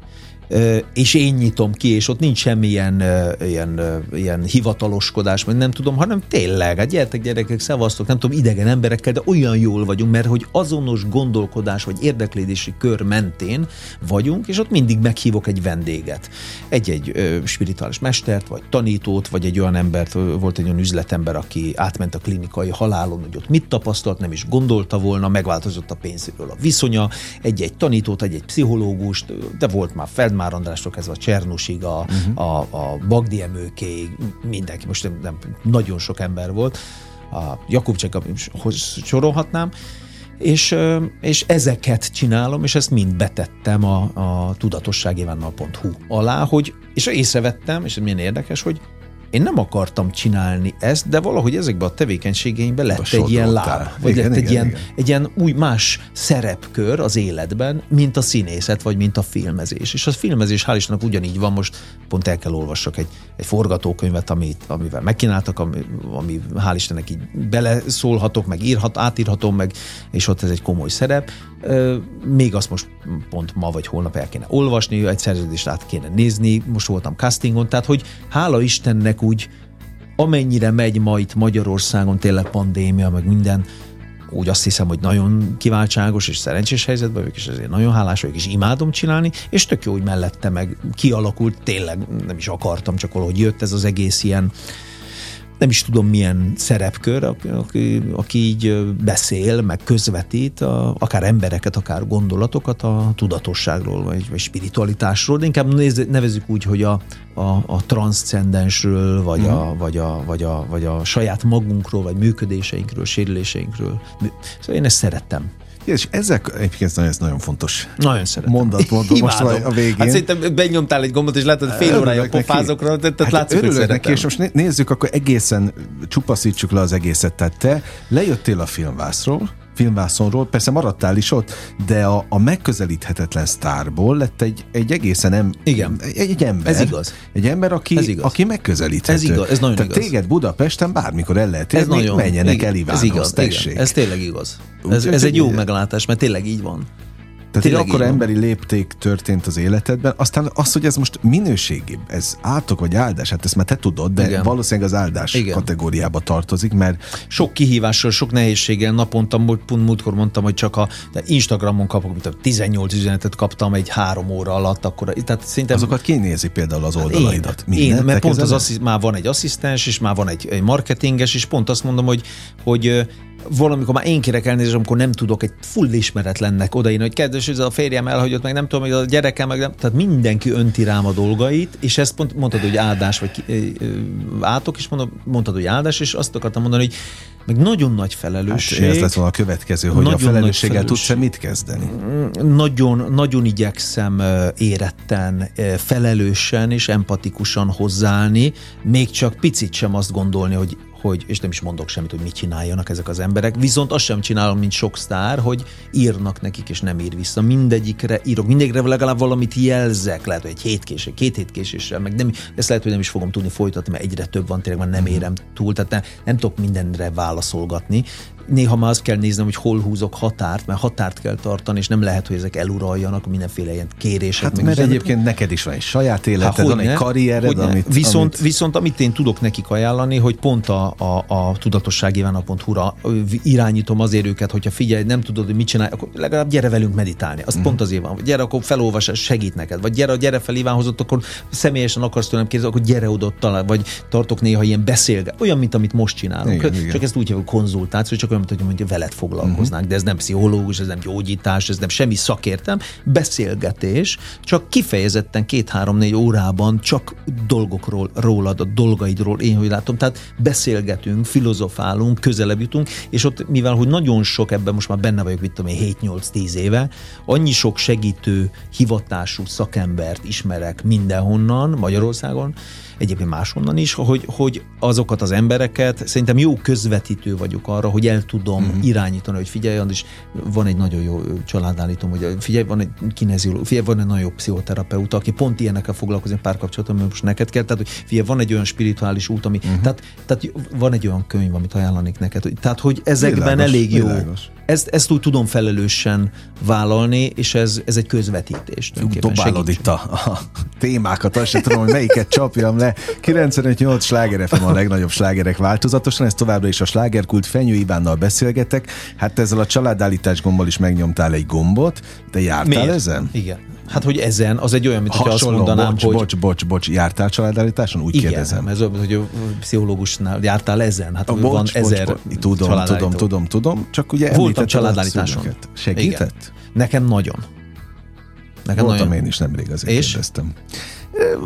és én nyitom ki, és ott nincs semmilyen ilyen, ilyen hivataloskodás, vagy nem tudom, hanem tényleg, hát gyertek gyerekek, szevasztok, nem tudom, idegen emberekkel, de olyan jól vagyunk, mert hogy azonos gondolkodás, vagy érdeklődési kör mentén vagyunk, és ott mindig meghívok egy vendéget. Egy-egy spirituális mestert, vagy tanítót, vagy egy olyan embert, volt egy olyan üzletember, aki átment a klinikai halálon, hogy ott mit tapasztalt, nem is gondolta volna, megváltozott a pénzéről a viszonya, egy-egy tanítót, egy-egy pszichológust, de volt már fel Már Andrástól kezdve a Csernusig, a, uh-huh. a, a Bagdi Emőkéig, mindenki, most nem, nem, nagyon sok ember volt, a Jakub Csekaphoz sorolhatnám, és, és ezeket csinálom, és ezt mind betettem a, a tudatosságévánnal.hu alá, hogy, és észrevettem, és ez milyen érdekes, hogy én nem akartam csinálni ezt, de valahogy ezekbe a tevékenységeimben lett egy ilyen láb, vagy Igen, lett egy, igen, ilyen, igen. egy ilyen új más szerepkör az életben, mint a színészet, vagy mint a filmezés. És a filmezés hál' Istennek ugyanígy van, most pont el kell olvassak egy, egy forgatókönyvet, amit, amivel megkínáltak, ami, ami hál' Istennek így beleszólhatok, meg írhat, átírhatom, meg, és ott ez egy komoly szerep. Még azt most pont ma vagy holnap el kéne olvasni, egy szerződést át kéne nézni, most voltam castingon, tehát hogy hála Istennek úgy amennyire megy ma itt Magyarországon tényleg pandémia, meg minden, úgy azt hiszem, hogy nagyon kiváltságos és szerencsés helyzetben vagyok, és ezért nagyon hálás vagyok, és imádom csinálni, és tök jó, hogy mellette meg kialakult, tényleg nem is akartam, csak valahogy jött ez az egész ilyen, nem is tudom milyen szerepkör, aki, aki, így beszél, meg közvetít, a, akár embereket, akár gondolatokat a tudatosságról, vagy, vagy spiritualitásról, de inkább néz, nevezük úgy, hogy a, a, a transzcendensről, vagy, Mhm. a, vagy, a, vagy, a, vagy a saját magunkról, vagy működéseinkről, sérüléseinkről. Szóval én ezt szerettem. És ezek egyébként nagyon- ez nagyon fontos. Nagyon szeretem. Mondat mondom most a végén. Hát szerintem benyomtál egy gombot, és látod, fél órája Örülök neki. pofázokra, tehát Hát látszik, örülök neki, és most né- nézzük, akkor egészen csupaszítsuk le az egészet. Tehát te lejöttél a filmvászról, filmvászonról, persze maradtál is ott, de a, a megközelíthetetlen sztárból lett egy, egy egészen em, Igen. Egy, egy ember. Ez igaz. Egy ember, aki, Ez igaz. aki megközelíthető. Ez igaz, ez nagyon Tehát igaz. téged Budapesten bármikor el lehet érni, menjenek igen, el ez Ivánhoz, igaz, tessék. igen, ez tényleg igaz. Ez, ez egy jó meglátás, mert tényleg így van. Tehát egy akkor emberi lépték történt az életedben, aztán az, hogy ez most minőségi, ez átok vagy áldás, hát ezt már te tudod, de Igen. valószínűleg az áldás Igen. kategóriába tartozik, mert Sok kihívással, sok nehézséggel naponta, pont múltkor mondtam, hogy csak a de Instagramon kapok, mint a 18 üzenetet kaptam egy három óra alatt, akkor, tehát szerintem azokat kinézi például az Én, oldalaidat. én, Mindent mert pont az asszi- már van egy asszisztens, és már van egy, egy marketinges, és pont azt mondom, hogy, hogy valamikor már én kérek elnézést, amikor nem tudok egy full ismeretlennek odaírni, hogy kedves, ez a férjem elhagyott, meg nem tudom, hogy a gyerekem, meg nem, tehát mindenki önti rám a dolgait, és ezt pont mondtad, hogy áldás, vagy átok, és mondod, mondtad, hogy áldás, és azt akartam mondani, hogy meg nagyon nagy Hát felelősség. ez lett volna a következő, hogy a felelősséggel tudsz-e mit kezdeni? nagyon, nagyon igyekszem éretten, felelősen és empatikusan hozzáállni, még csak picit sem azt gondolni, hogy hogy, és nem is mondok semmit, hogy mit csináljanak ezek az emberek, viszont azt sem csinálom, mint sok sztár, hogy írnak nekik, és nem ír vissza. Mindegyikre írok, mindegyikre legalább valamit jelzek, lehet, hogy egy hét két hét késéssel, meg nem, ezt lehet, hogy nem is fogom tudni folytatni, mert egyre több van, tényleg már nem érem túl, tehát nem, nem tudok mindenre válaszolgatni. Néha már azt kell néznem, hogy hol húzok határt, mert határt kell tartani, és nem lehet, hogy ezek eluraljanak mindenféle ilyen kérések. Hát mert egyébként neked is van egy saját életed, van hogyne, egy karriered, hogyne. amit... viszont, amit... viszont amit én tudok nekik ajánlani, hogy pont a, a, a tudatosságívánok.hu-ra irányítom azért őket, hogyha figyelj, nem tudod, hogy mit csinálj, akkor legalább gyere velünk meditálni. Mhm. Az mm. pont azért van, gyere, akkor felolvas, segít neked. Vagy gyere, gyere fel Ivánhoz, akkor személyesen akarsz tőlem kérdezni, akkor gyere oda, talál, vagy tartok néha ilyen beszélget, olyan, mint amit most csinálunk. Igen, csak igen. ezt úgy hívjuk konzultáció, csak olyan, mint hogy mondja, veled foglalkoznánk, Mhm. de ez nem pszichológus, ez nem gyógyítás, ez nem semmi szakértem, beszélgetés, csak kifejezetten két-három-négy órában csak dolgokról, rólad, a dolgaidról, én hogy látom, tehát beszélgetünk, filozofálunk, közelebb jutunk, és ott, mivel hogy nagyon sok ebben most már benne vagyok, mit tudom én, 7-8-10 éve, annyi sok segítő, hivatású szakembert ismerek mindenhonnan Magyarországon, egyébként máshonnan is, hogy, hogy azokat az embereket, szerintem jó közvetítő vagyok arra, hogy el tudom uh-huh. irányítani, hogy figyelj, és van egy nagyon jó családállítom, hogy figyelj, van egy kineziológus, figyelj, van egy nagyon jó pszichoterapeuta, aki pont ilyenekkel foglalkozik párkapcsolatban, mert most neked kell, tehát hogy figyelj, van egy olyan spirituális út, ami, uh-huh. tehát, tehát van egy olyan könyv, amit ajánlanék neked, hogy, tehát hogy ezekben Világos, elég jó. világos. Ezt, ezt úgy tudom felelősen vállalni, és ez, ez egy közvetítés. Dobálod itt a, a témákat, azt sem tudom, hogy melyiket csapjam le. 95-8 sláger a legnagyobb slágerek változatosan, ez továbbra is a slágerkult Fenyő Ivánnal beszélgetek. Hát ezzel a családállítás gombbal is megnyomtál egy gombot, de jártál Miért? ezen? Igen. Hát, hogy ezen, az egy olyan, mint hogyha azt Hasonló, mondanám, bocs, hogy bocs, bocs, bocs, jártál családállításon? Úgy igen, kérdezem. ez olyan, hogy a pszichológusnál jártál ezen, hát A van bocs, ezer bocs, bocs, tudom, tudom, tudom, tudom, csak ugye Voltam családállításon. Segített? Igen. Nekem nagyon. Nekem Voltam nagyon. én is nemrég, azért És? kérdeztem.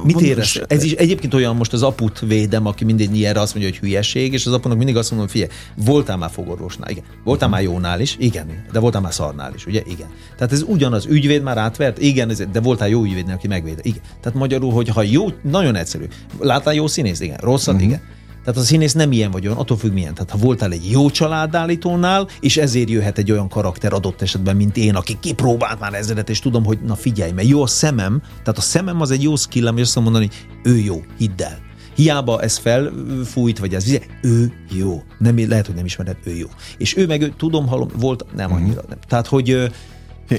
Mit érez? Ez is egyébként olyan, most az aput védem, aki mindig ilyenre azt mondja, hogy hülyeség, és az apunak mindig azt mondom, figyelj, voltál már fogorvosnál, igen. Voltál már jónál is, igen. De voltál már szarnál is, ugye? Igen. Tehát ez ugyanaz, ügyvéd már átvert, igen, ez- de voltál jó ügyvédnél, aki megvéd. Igen. Tehát magyarul, hogy ha jó, nagyon egyszerű. Láttál jó színész? Igen. Rosszat? Uh-huh. Igen. Tehát a színész nem ilyen vagy olyan, attól függ milyen. Tehát ha voltál egy jó családállítónál, és ezért jöhet egy olyan karakter adott esetben, mint én, aki kipróbált már ezeret, és tudom, hogy na figyelj, mert jó a szemem, tehát a szemem az egy jó skillem, és azt mondani, ő jó, hidd el. Hiába ez felfújt, vagy ez, ő jó. Nem, lehet, hogy nem ismered, ő jó. És ő meg, ő, tudom, hallom, volt, nem annyira. Nem. Tehát, hogy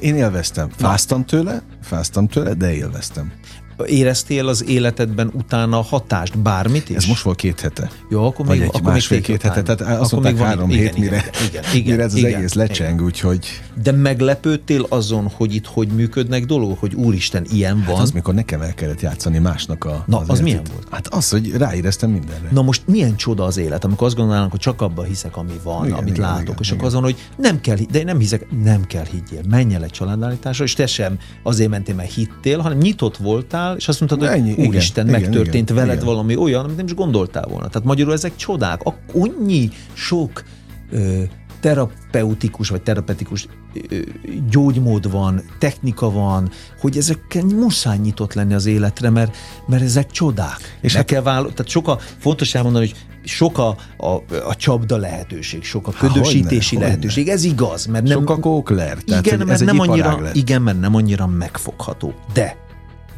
Én élveztem. Fáztam tőle, fáztam tőle, de élveztem. Éreztél az életedben utána hatást, bármit is? Ez most volt két hete. Jó, akkor Vagy még, egy akkor másfél-két még hete, utána. tehát Akkor mondták még van- három igen, hét, igen, mire, igen, igen, mire ez az igen, egész igen. lecseng, úgyhogy De meglepődtél azon, hogy itt hogy működnek dolgok, hogy úristen, ilyen van? az, mikor nekem el kellett játszani másnak a Na, az, az milyen volt? Hát az, hogy ráéreztem mindenre. Na most milyen csoda az élet, amikor azt gondolnánk, hogy csak abban hiszek, ami van, Igen, igen, amit igen, látok, igen, és igen. akkor azon, hogy nem kell, de én nem hiszek, nem kell higgyél, menj el egy családállításra, és te sem azért mentél, mert hittél, hanem nyitott voltál, és azt mondtad, hogy Ennyi, úristen, igen, megtörtént igen, veled igen. valami olyan, amit nem is gondoltál volna. Tehát magyarul ezek csodák, annyi sok ö, terapeutikus vagy terapeutikus gyógymód van, technika van, hogy ezekkel muszáj nyitott lenni az életre, mert, mert ezek csodák. És És hát- kell vállal, tehát sok a, fontos elmondani, hogy sok a, a, a csapda lehetőség, sok a ködösítési hogyne, lehetőség. Ez igaz, mert nem... Sok a kókler, tehát igen, mert ez nem annyira, lett. igen, mert nem annyira megfogható. De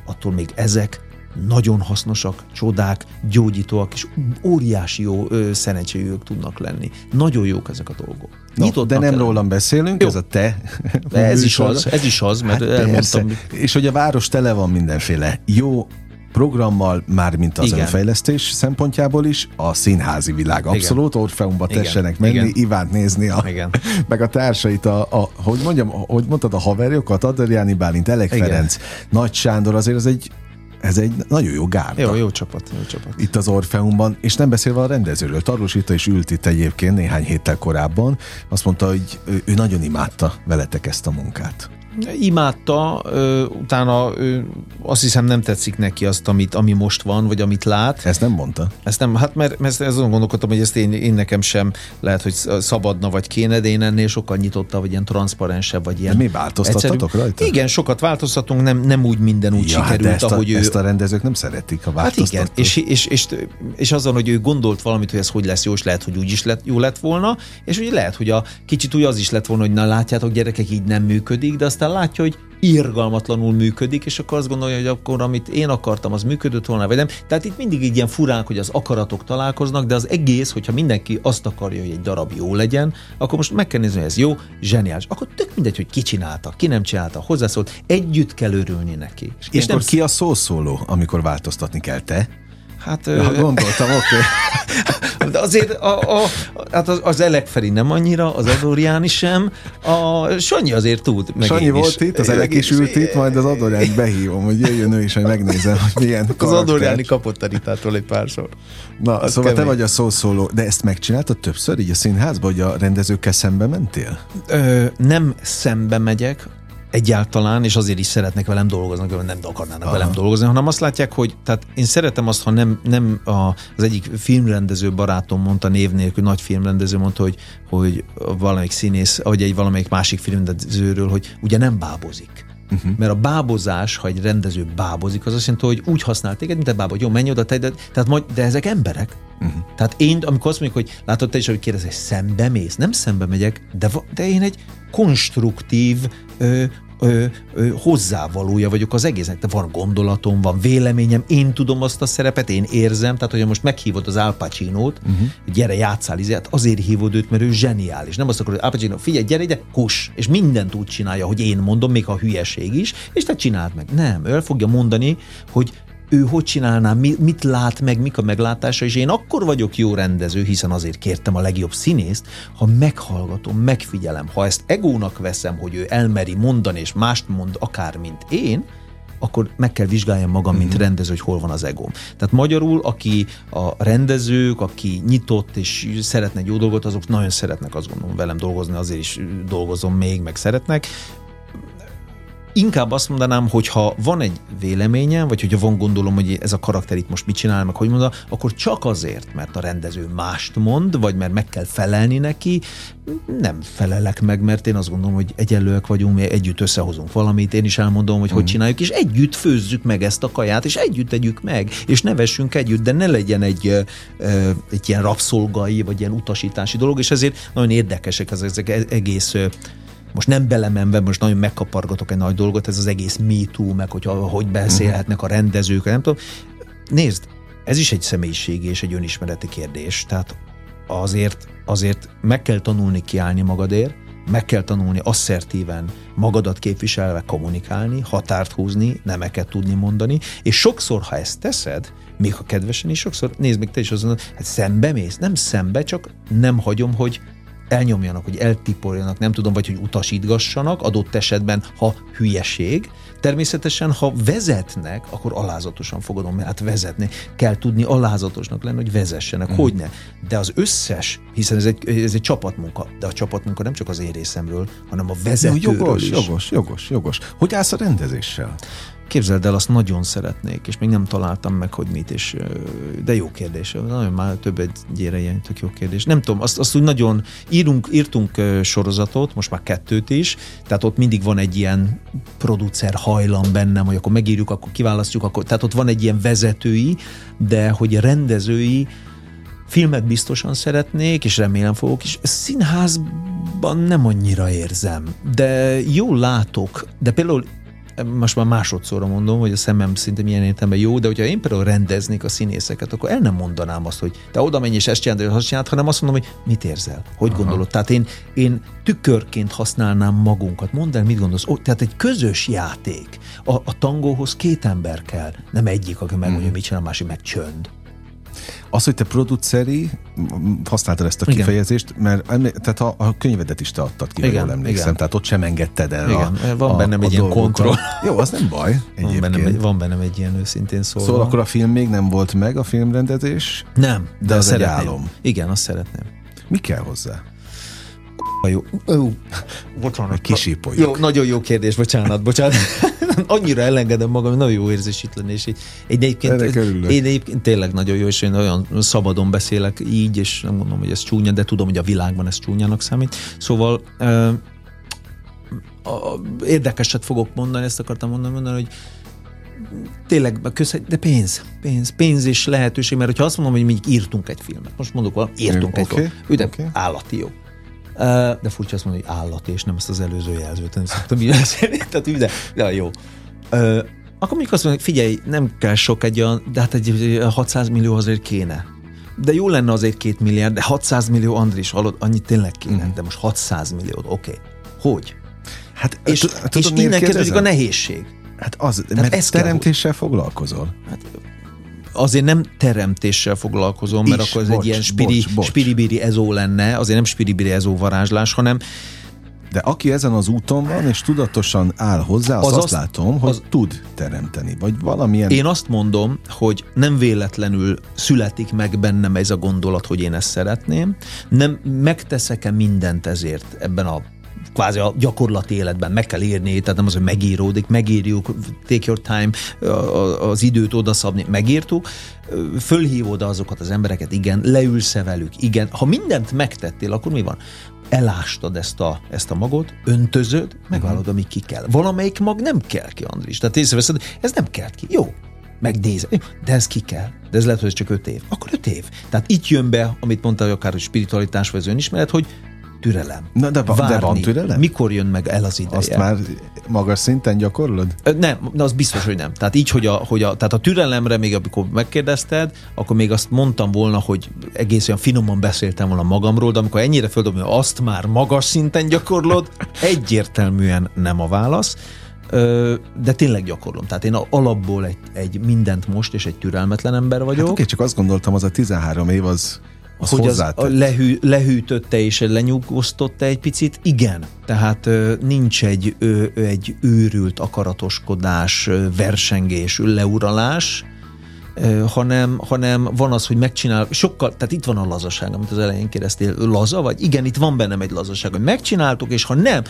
attól még ezek nagyon hasznosak, csodák, gyógyítóak, és óriási jó ö, szerencséjük tudnak lenni. Nagyon jók ezek a dolgok. No, Nyitottnak de nem kell rólam beszélünk, Jó. ez a te De ez is az, ez is az, mert hát elmondtam. persze. És hogy a város tele van mindenféle jó programmal, mármint az Igen. önfejlesztés szempontjából is, a színházi világ abszolút, Orfeumba Igen. tessenek menni, Igen. Ivánt nézni, a, Igen. meg a társait, a, a, hogy mondjam, hogy mondtad, a haverjokat, Adriáni Bálint, Elek Igen. Ferenc, Nagy Sándor, azért ez egy, ez egy nagyon jó gárda. Jó, jó csapat, jó csapat. Itt az Orfeumban, és nem beszélve a rendezőről. Tarlós Rita is ült itt egyébként néhány héttel korábban. Azt mondta, hogy ő, ő nagyon imádta veletek ezt a munkát. Imádta, utána ö, azt hiszem nem tetszik neki azt, amit, ami most van, vagy amit lát. Ezt nem mondta. Ezt nem, hát mert, mert azon gondolkodtam, hogy ezt én, én nekem sem lehet, hogy szabadna vagy kéne, de én ennél sokkal nyitottabb, vagy ilyen transzparensebb, vagy ilyen De mi változtattatok rajta? Igen, sokat változtatunk, nem, nem úgy minden úgy Ja, hát sikerült, ezt a, ahogy ő... ezt a rendezők nem szeretik, a Hát igen, és, és, és, és azon, hogy ő gondolt valamit, hogy ez hogy lesz jó, és lehet, hogy úgy is lett, jó lett volna, és úgy lehet, hogy a kicsit úgy az is lett volna, hogy na látjátok, gyerekek, így nem működik, de aztán látja, hogy irgalmatlanul működik, és akkor azt gondolja, hogy akkor amit én akartam, az működött volna, vagy nem. Tehát itt mindig így ilyen furák, hogy az akaratok találkoznak, de az egész, hogyha mindenki azt akarja, hogy egy darab jó legyen, akkor most meg kell nézni, hogy ez jó, zseniális. Akkor tök mindegy, hogy ki csinálta, ki nem csinálta, hozzászólt, együtt kell örülni neki. És, és nem ki a szószóló, amikor változtatni kell? Te? Hát, Ja, gondoltam, oké. De azért a, a, hát az, az Elek Feri nem annyira, az Adorjáni sem, a Sanyi azért tud. Meg Sanyi volt is. itt, az Elek is ült itt, majd az Adorjányt behívom, hogy jöjjön ő is, hogy megnézem, hogy milyen Az karakter. Adorjáni kapott a Ritától egy párszor. Na, az szóval te kemény. vagy a szószóló, de ezt megcsináltad többször így a színházban, hogy a rendezőkkel szembe mentél? Ö, nem szembe megyek, egyáltalán, és azért is szeretnek velem dolgozni, mert nem akarnának Aha. velem dolgozni, hanem azt látják, hogy tehát én szeretem azt, ha nem, nem a, az egyik filmrendező barátom mondta név nélkül, nagy filmrendező mondta, hogy, hogy valamelyik színész, vagy egy valamelyik másik filmrendezőről, hogy ugye nem bábozik. Uh-huh. Mert a bábozás, ha egy rendező bábozik, az azt jelenti, hogy úgy használ téged, mint egy bába, jó, menj oda, te, de, tehát majd, de ezek emberek. Uh-huh. Tehát én, amikor azt mondjuk, hogy látod te is, hogy kérdez, hogy szembe mész, nem szembe megyek, de, de én egy konstruktív ö, ö, ö, hozzávalója vagyok az egésznek. De van gondolatom, van véleményem, én tudom azt a szerepet, én érzem, tehát hogyha most meghívod az Al Pacino-t, uh-huh. gyere, játszál, izé, hát azért hívod őt, mert ő zseniális. Nem azt akarod, hogy Al Pacino, figyelj, gyere ide, kus, és mindent úgy csinálja, hogy én mondom, még ha hülyeség is, és te csináld meg. Nem, ő el fogja mondani, hogy ő hogy csinálná, mi, mit lát meg, mik a meglátása, és én akkor vagyok jó rendező, hiszen azért kértem a legjobb színészt, ha meghallgatom, megfigyelem, ha ezt egónak veszem, hogy ő elmeri mondani, és mást mond akár, mint én, akkor meg kell vizsgáljam magam, mint rendező, hogy hol van az egóm. Tehát magyarul, aki a rendezők, aki nyitott és szeretne egy jó dolgot, azok nagyon szeretnek azt gondolom velem dolgozni, azért is dolgozom még, meg szeretnek inkább azt mondanám, hogy ha van egy véleményem, vagy hogyha van gondolom, hogy ez a karakter itt most mit csinál, meg hogy mondja, akkor csak azért, mert a rendező mást mond, vagy mert meg kell felelni neki, nem felelek meg, mert én azt gondolom, hogy egyenlőek vagyunk, mi együtt összehozunk valamit, én is elmondom, hogy mm. hogy csináljuk, és együtt főzzük meg ezt a kaját, és együtt tegyük meg, és nevessünk együtt, de ne legyen egy, egy ilyen rabszolgai, vagy ilyen utasítási dolog, és ezért nagyon érdekesek ezek egész most nem belemenve, most nagyon megkapargatok egy nagy dolgot, ez az egész Me Too, meg hogy hogy beszélhetnek a rendezők, nem tudom. Nézd, ez is egy személyiségi és egy önismereti kérdés. Tehát azért, azért meg kell tanulni kiállni magadért, meg kell tanulni asszertíven magadat képviselve kommunikálni, határt húzni, nemeket tudni mondani, és sokszor, ha ezt teszed, még ha kedvesen is, sokszor, nézd meg te is azon, hát szembe mész, nem szembe, csak nem hagyom, hogy elnyomjanak, hogy eltipoljanak, nem tudom, vagy hogy utasítgassanak, adott esetben, ha hülyeség. Természetesen, ha vezetnek, akkor alázatosan fogadom, mert hát vezetni kell tudni alázatosnak lenni, hogy vezessenek, mm. hogy ne. De az összes, hiszen ez egy, ez egy csapatmunka, de a csapatmunka nem csak az én részemről, hanem a vezetőről Jó, jogos, is. jogos, jogos, jogos. Hogy állsz a rendezéssel? Képzeld el, azt nagyon szeretnék, és még nem találtam meg, hogy mit, és, de jó kérdés. Nagyon már több egyére ilyen tök jó kérdés. Nem tudom, azt, azt úgy nagyon írunk, írtunk sorozatot, most már kettőt is, tehát ott mindig van egy ilyen producer hajlam bennem, hogy akkor megírjuk, akkor kiválasztjuk, akkor, tehát ott van egy ilyen vezetői, de hogy rendezői, filmet biztosan szeretnék, és remélem fogok is. Színházban nem annyira érzem, de jól látok, de például most már másodszorra mondom, hogy a szemem szinte milyen értelemben jó, de hogyha én például rendeznék a színészeket, akkor el nem mondanám azt, hogy te oda menj és ezt csináld, azt csináld, hanem azt mondom, hogy mit érzel, hogy Aha. gondolod. Tehát én, én tükörként használnám magunkat. Mondd el, mit gondolsz. Ó, tehát egy közös játék. A, a tangóhoz két ember kell, nem egyik, aki megmondja, hmm. mit csinál, másik meg csönd. Az, hogy te produceri, használtad ezt a igen. kifejezést, mert tehát a, a könyvedet is te adtad ki, igen, jól emlékszem, igen. tehát ott sem engedted el igen. A, van a, bennem a egy ilyen kontroll. Jó, az nem baj Van bennem, egy, van bennem egy ilyen őszintén szólva. Szóval akkor a film még nem volt meg, a filmrendezés? Nem. De, de az szeretném. egy álom. Igen, azt szeretném. Mi kell hozzá? Jó. Ó, bocsánat. Kisípoljuk. Jó, nagyon jó kérdés, bocsánat, bocsánat. Annyira elengedem magam, nagyon jó érzés itt lenni, és így, én egyébként, én egyébként tényleg nagyon jó, és én olyan szabadon beszélek így, és nem mondom, hogy ez csúnya, de tudom, hogy a világban ez csúnyának számít. Szóval a, érdekeset fogok mondani, ezt akartam mondani, mondani hogy tényleg, de pénz, pénz, pénz és lehetőség, mert hogyha azt mondom, hogy mi írtunk egy filmet, most mondok valami, írtunk okay, egy de okay. állati jó de furcsa azt mondani, hogy állat, és nem ezt az előző jelzőt, nem szoktam így beszélni, tehát de, de jó. Akkor mondjuk azt mondjuk, figyelj, nem kell sok egy olyan, de hát egy 600 millió azért kéne. De jó lenne azért két milliárd, de 600 millió Andris, hallod, annyit tényleg kéne, mm. de most 600 millió, oké. Okay. Hogy? Hát, és, tudod, és innen kezdődik a nehézség. Hát az, Tehát mert teremtéssel foglalkozol. Hát azért nem teremtéssel foglalkozom, mert Is, akkor ez bocs, egy ilyen spiri, bocs, bocs. spiribiri ezó lenne, azért nem spiribiri ezó varázslás, hanem de aki ezen az úton van, és tudatosan áll hozzá, az, az azt, azt látom, hogy az, tud teremteni, vagy valamilyen... Én azt mondom, hogy nem véletlenül születik meg bennem ez a gondolat, hogy én ezt szeretném. Nem megteszek-e mindent ezért ebben a kvázi a gyakorlati életben meg kell írni, tehát nem az, hogy megíródik, megírjuk, take your time, az időt odaszabni, megírtuk, fölhívod azokat az embereket, igen, leülsz velük, igen. Ha mindent megtettél, akkor mi van? elástad ezt a, ezt a magot, öntözöd, megválod, ami ki kell. Valamelyik mag nem kell ki, Andris. Tehát észreveszed, ez nem kell ki. Jó, megnézed, de ez ki kell. De ez lehet, hogy ez csak öt év. Akkor öt év. Tehát itt jön be, amit mondta, hogy akár a spiritualitás vagy az önismeret, hogy türelem. Na, de, van, Várni. de van türelem? Mikor jön meg el az ideje? Azt már magas szinten gyakorlod? Nem, az biztos, hogy nem. Tehát így, hogy a, hogy a, tehát a türelemre még amikor megkérdezted, akkor még azt mondtam volna, hogy egész olyan finoman beszéltem volna magamról, de amikor ennyire földobom, hogy azt már magas szinten gyakorlod, egyértelműen nem a válasz de tényleg gyakorlom. Tehát én alapból egy, egy mindent most és egy türelmetlen ember vagyok. Hát oké, csak azt gondoltam, az a 13 év az az hogy az lehű, lehűtötte és lenyugosztotta egy picit, igen. Tehát nincs egy, egy őrült akaratoskodás, versengés, leuralás, hanem, hanem van az, hogy megcsinál, sokkal, tehát itt van a lazaság, amit az elején kérdeztél, laza vagy? Igen, itt van bennem egy lazaság, hogy megcsináltuk, és ha nem,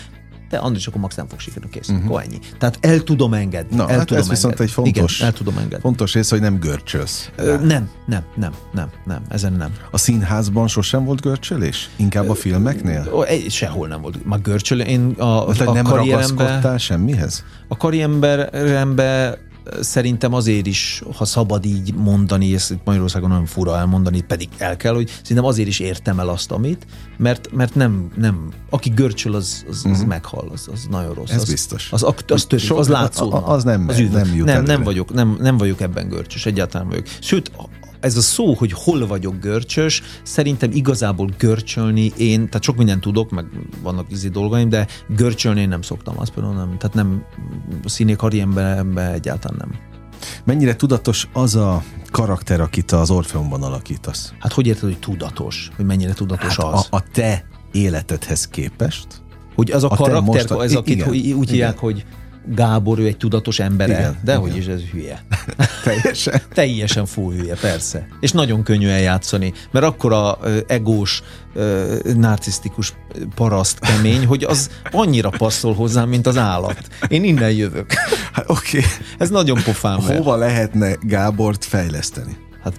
te Andris, akkor max nem fog sikerülni, kész. Uh-huh. Akkor ennyi. Tehát el tudom engedni. Na, el hát tudom ez viszont egy engedni. fontos, Igen, el tudom engedni. fontos rész, hogy nem görcsölsz. Ö, nem, nem, nem, nem, nem, ezen nem. A színházban sosem volt görcsölés? Inkább a filmeknél? Ó, egy, sehol nem volt. Már görcsöl, én a, Tehát a nem karrieremben, ragaszkodtál semmihez? a karrieremben szerintem azért is, ha szabad így mondani, ezt itt Magyarországon nagyon fura elmondani, pedig el kell, hogy szerintem azért is értem el azt, amit, mert, mert nem, nem, aki görcsöl, az, az, az uh-huh. meghal, az, az nagyon rossz. Ez az, biztos. Az, az, az törik, So- az látszódna. az nem- üveg. nem jut nem, nem, vagyok, nem, nem vagyok ebben görcsös, egyáltalán vagyok. Sőt, ez a szó, hogy hol vagyok görcsös, szerintem igazából görcsölni én, tehát sok mindent tudok, meg vannak izi dolgaim, de görcsölni én nem szoktam, azt például nem, tehát nem, a színé karrieremben egyáltalán nem. Mennyire tudatos az a karakter, akit az Orfeumban alakítasz? Hát hogy érted, hogy tudatos? Hogy mennyire tudatos Hát az? a, a te életedhez képest? hogy az a, a te karakter, mostan- ez akit igen, úgy igen. hívják, hogy Gábor, ő egy tudatos embere, Igen, de hogy is ez hülye. Teljesen. Teljesen full hülye, persze. És nagyon könnyű eljátszani, mert akkora ö, egós, ö, narcisztikus paraszt kemény, hogy az annyira passzol hozzám, mint az állat. Én innen jövök. Hát, Oké, okay. Ez nagyon pofám. hova lehetne Gábort fejleszteni? Hát,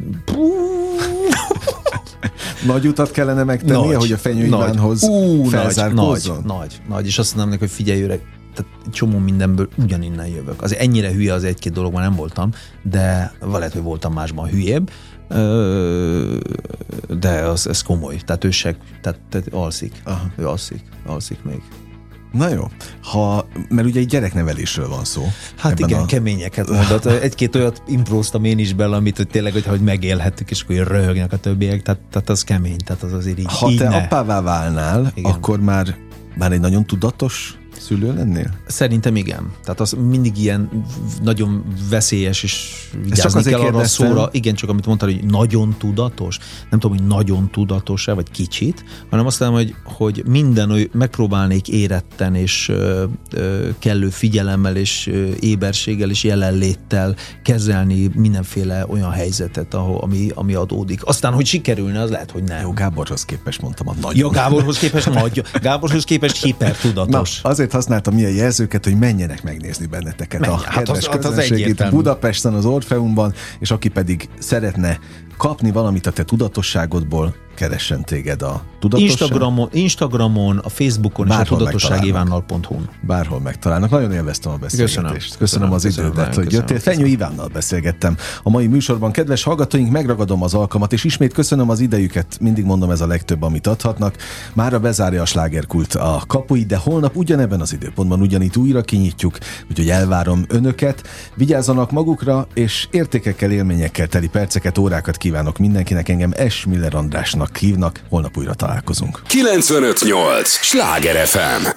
Nagy utat kellene megtennie, hogy a Fenyő Ivánhoz Ú, nagy, felzárkózzon? nagy, nagy, nagy, és azt mondom neki, hogy figyelj öreg, tehát csomó mindenből ugyaninnen jövök. Az ennyire hülye az egy-két dologban nem voltam, de lehet, hogy voltam másban hülyébb, de az, ez komoly. Tehát ő se, tehát, tehát alszik. Aha. Ő alszik, alszik még. Na jó, ha, mert ugye egy gyereknevelésről van szó. Hát igen, a- keményeket mondott. Egy-két olyat impróztam én is bele, amit hogy tényleg, hogy, hogy megélhettük, és akkor röhögnek a többiek, tehát, tehát az kemény, tehát az azért így, Ha így te ne. apává válnál, Igen. akkor már, már egy nagyon tudatos szülő lennél? Szerintem igen. Tehát az mindig ilyen nagyon veszélyes, és vigyázni azért kell arra a szóra. Igen, csak amit mondtad, hogy nagyon tudatos. Nem tudom, hogy nagyon tudatos-e, vagy kicsit, hanem azt mondom, hogy, hogy minden oly, megpróbálnék éretten és ö, ö, kellő figyelemmel és ö, éberséggel és jelenléttel kezelni mindenféle olyan helyzetet, ahol, ami, ami adódik. Aztán, hogy sikerülne, az lehet, hogy nem. Jó, Gáborhoz képest mondtam a nagy. Ja, Gáborhoz képest nagy, Gáborhoz képest Na, hipertudatos. Azért használtam ilyen jelzőket, hogy menjenek megnézni benneteket Menj, a hát kedves az- az itt egyértelmű. Budapesten, az Orfeumban, és aki pedig szeretne kapni valamit a te tudatosságodból, keressen téged a tudatosság. Instagramon, Instagramon, a Facebookon Bárhol és a megtalálnak. tudatosságivánál.hu-n. Bárhol megtalálnak. Nagyon élveztem a beszélgetést. Köszönöm. Köszönöm, Köszönöm, az köszönöm, idődet, nagyon hogy köszönöm, jöttél. Fenyő Ivánnal beszélgettem a mai műsorban. Kedves hallgatóink, megragadom az alkalmat, és ismét köszönöm az idejüket. Mindig mondom, ez a legtöbb, amit adhatnak. Mára bezárja a slágerkult a kapuit, de holnap ugyanebben az időpontban ugyanitt újra kinyitjuk, úgyhogy elvárom önöket. Vigyázzanak magukra, és értékekkel, élményekkel teli perceket, órákat kívánok mindenkinek. Engem S. Miller Andrásnak hívnak. Holnap újra találkozunk. 958! Sláger FM!